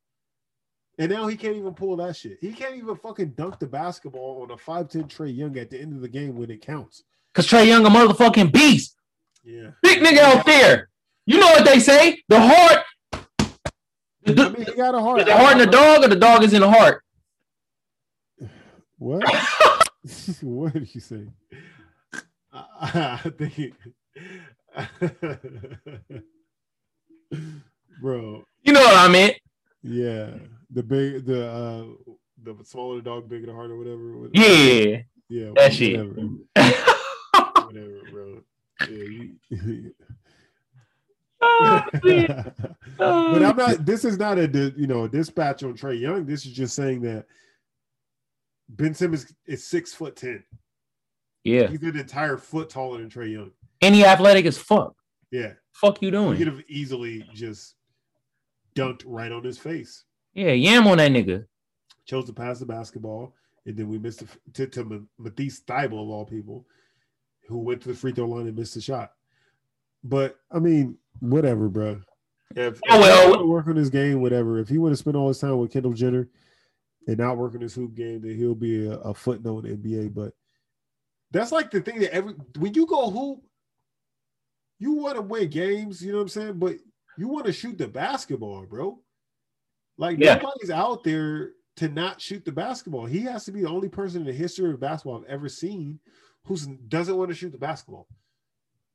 And now he can't even pull that shit. He can't even fucking dunk the basketball on a 5'10 Trae Young at the end of the game when it counts. Cause Trae Young a motherfucking beast. Yeah. Big nigga out there. You know what they say? The heart. The, I mean, he got a heart. the heart in the dog or the dog is in the heart? *sighs* What? *laughs* *laughs* what did you say? *laughs* I, think *laughs* Bro, You know what I meant. yeah. The big the uh the smaller the dog, bigger the heart or whatever. whatever. Yeah. Yeah, That shit. whatever. whatever, bro. Yeah, you, Oh, *laughs* but I'm not. This is not a you know dispatch on Trae Young. This is just saying that Ben Simmons is six foot ten. Yeah. He's an entire foot taller than Trae Young. Any athletic as fuck. Yeah, Fuck you doing? he could have easily just dunked right on his face. Yeah, yam on that nigga. Chose to pass the basketball, and then we missed the, to, to Ma- Matisse Thybulle of all people, who went to the free throw line and missed the shot. But I mean, whatever, bro. If, Oh, well. he work on his game, whatever. If he want to spend all his time with Kendall Jenner and not work on his hoop game, then he'll be a, a footnote in the NBA. But that's like the thing that every when you go hoop, you want to win games. You know what I'm saying? But you want to shoot the basketball, bro. Like Yeah. nobody's out there to not shoot the basketball. He has to be the only person in the history of basketball I've ever seen who doesn't want to shoot the basketball.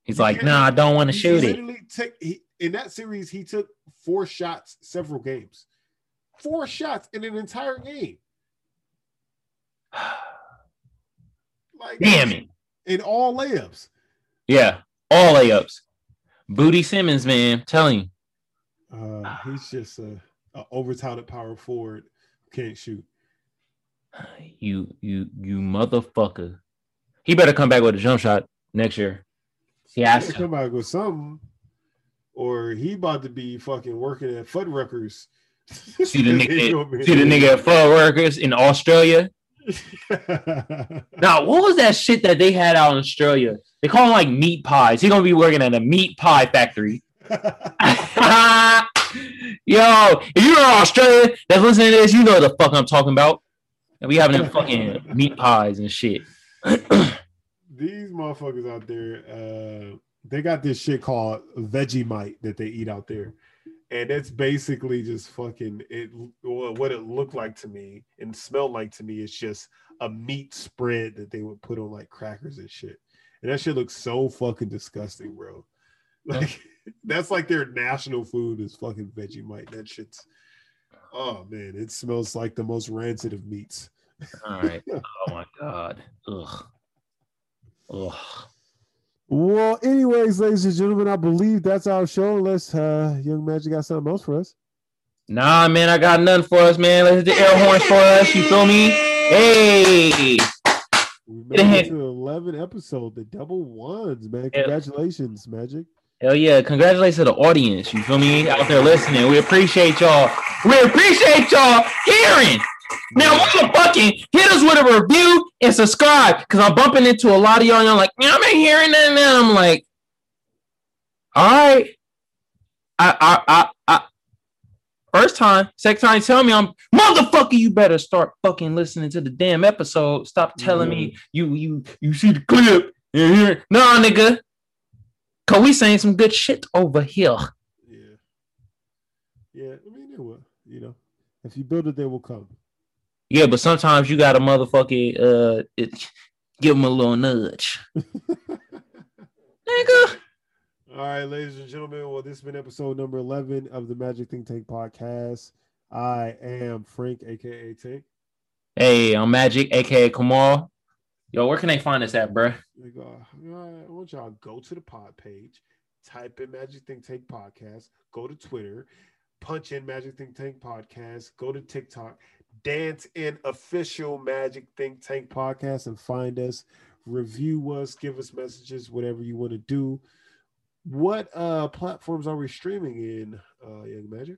He's You like, can't- nah, I don't want to shoot it. took he, in that series. He took four shots, several games, four shots in an entire game. *sighs* *sighs* Like Damn it. in all layups. Yeah. All layups. Booty Simmons, man. telling you. Uh, he's just a, a over-touted power forward. Can't shoot. You you you motherfucker. He better come back with a jump shot next year. He has to. come back with something, or he about to be fucking working at Fuddruckers. See the *laughs* nigga, see the nigga at Full Workers in Australia. Now, *laughs* what was that shit that they had out in Australia? They call them like meat pies. He gonna be working at a meat pie factory. *laughs* Yo, if you're in Australia that's listening to this, you know the fuck I'm talking about. And we having them fucking *laughs* meat pies and shit. *clears throat* These motherfuckers out there, uh, they got this shit called veggie Vegemite that they eat out there. And it's basically just fucking it. What it looked like to me and smelled like to me is just a meat spread that they would put on like crackers and shit. And that shit looks so fucking disgusting, bro. *laughs* Like that's like their national food is fucking Vegemite. That shit's Oh man, it smells like the most rancid of meats. All right. *laughs* Oh my god. Ugh. Ugh. Well, anyways, ladies and gentlemen, I believe that's our show. Unless uh, Young Magic got something else for us. Nah, man, I got nothing for us, man. Let's hit the air horns for us. You feel me? Hey. We made hit. it to 11 episode, the double ones, man. Congratulations, Magic. Hell yeah. Congratulations to the audience. You feel me? Out there listening. We appreciate y'all. We appreciate y'all hearing. Now, motherfucking hit us with a review and subscribe because I'm bumping into a lot of y'all. And y'all like, man, I'm ain't hearing that. And then I'm like, all right. I, I, I, I, first time, second time, tell me I'm motherfucker. You better start fucking listening to the damn episode. Stop telling me you, you, you see the clip. hear Nah, nigga. Cause we saying some good shit over here. Yeah. Yeah, I mean, it will, you know, if you build it, they will come. Yeah, but sometimes you gotta motherfucking uh it, give them a little nudge. *laughs* Nigga. All right, ladies and gentlemen. Well, this has been episode number 11 of the Magic Think Tank podcast. I am Frank, aka Tank. Hey, I'm Magic, aka Kamal. Yo, where can they find us at, bruh? Like, uh, I want y'all to go to the pod page, type in Magic Think Tank podcast, go to Twitter, punch in Magic Think Tank podcast, go to TikTok, dance in official Magic Think Tank podcast, and find us. Review us, give us messages, whatever you want to do. What uh platforms are we streaming in, uh, Young Magic?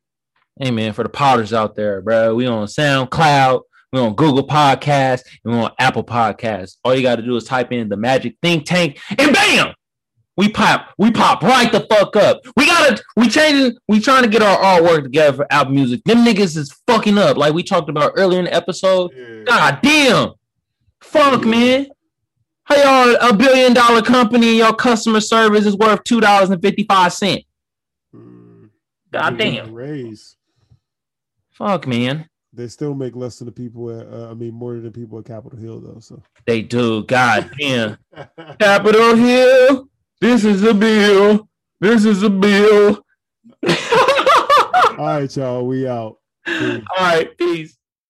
Hey man, for the potters out there, bro. We on SoundCloud, we on Google Podcasts, and we on Apple Podcasts. All you gotta do is type in the Magic Think Tank, and bam! We pop, we pop right the fuck up. We gotta, we changing, we trying to get our artwork together for album music. Them niggas is fucking up, like we talked about earlier in the episode. Yeah. God damn. Fuck, man. How y'all a billion dollar company and your customer service is worth two dollars and fifty five cent? Hmm. God damn. Raise. Fuck, man. They still make less than the people at, uh, I mean, more than the people at Capitol Hill, though. So. They do. God *laughs* damn. Capitol Hill. This is a bill. This is a bill. *laughs* All right, y'all. We out. Peace. All right. Peace.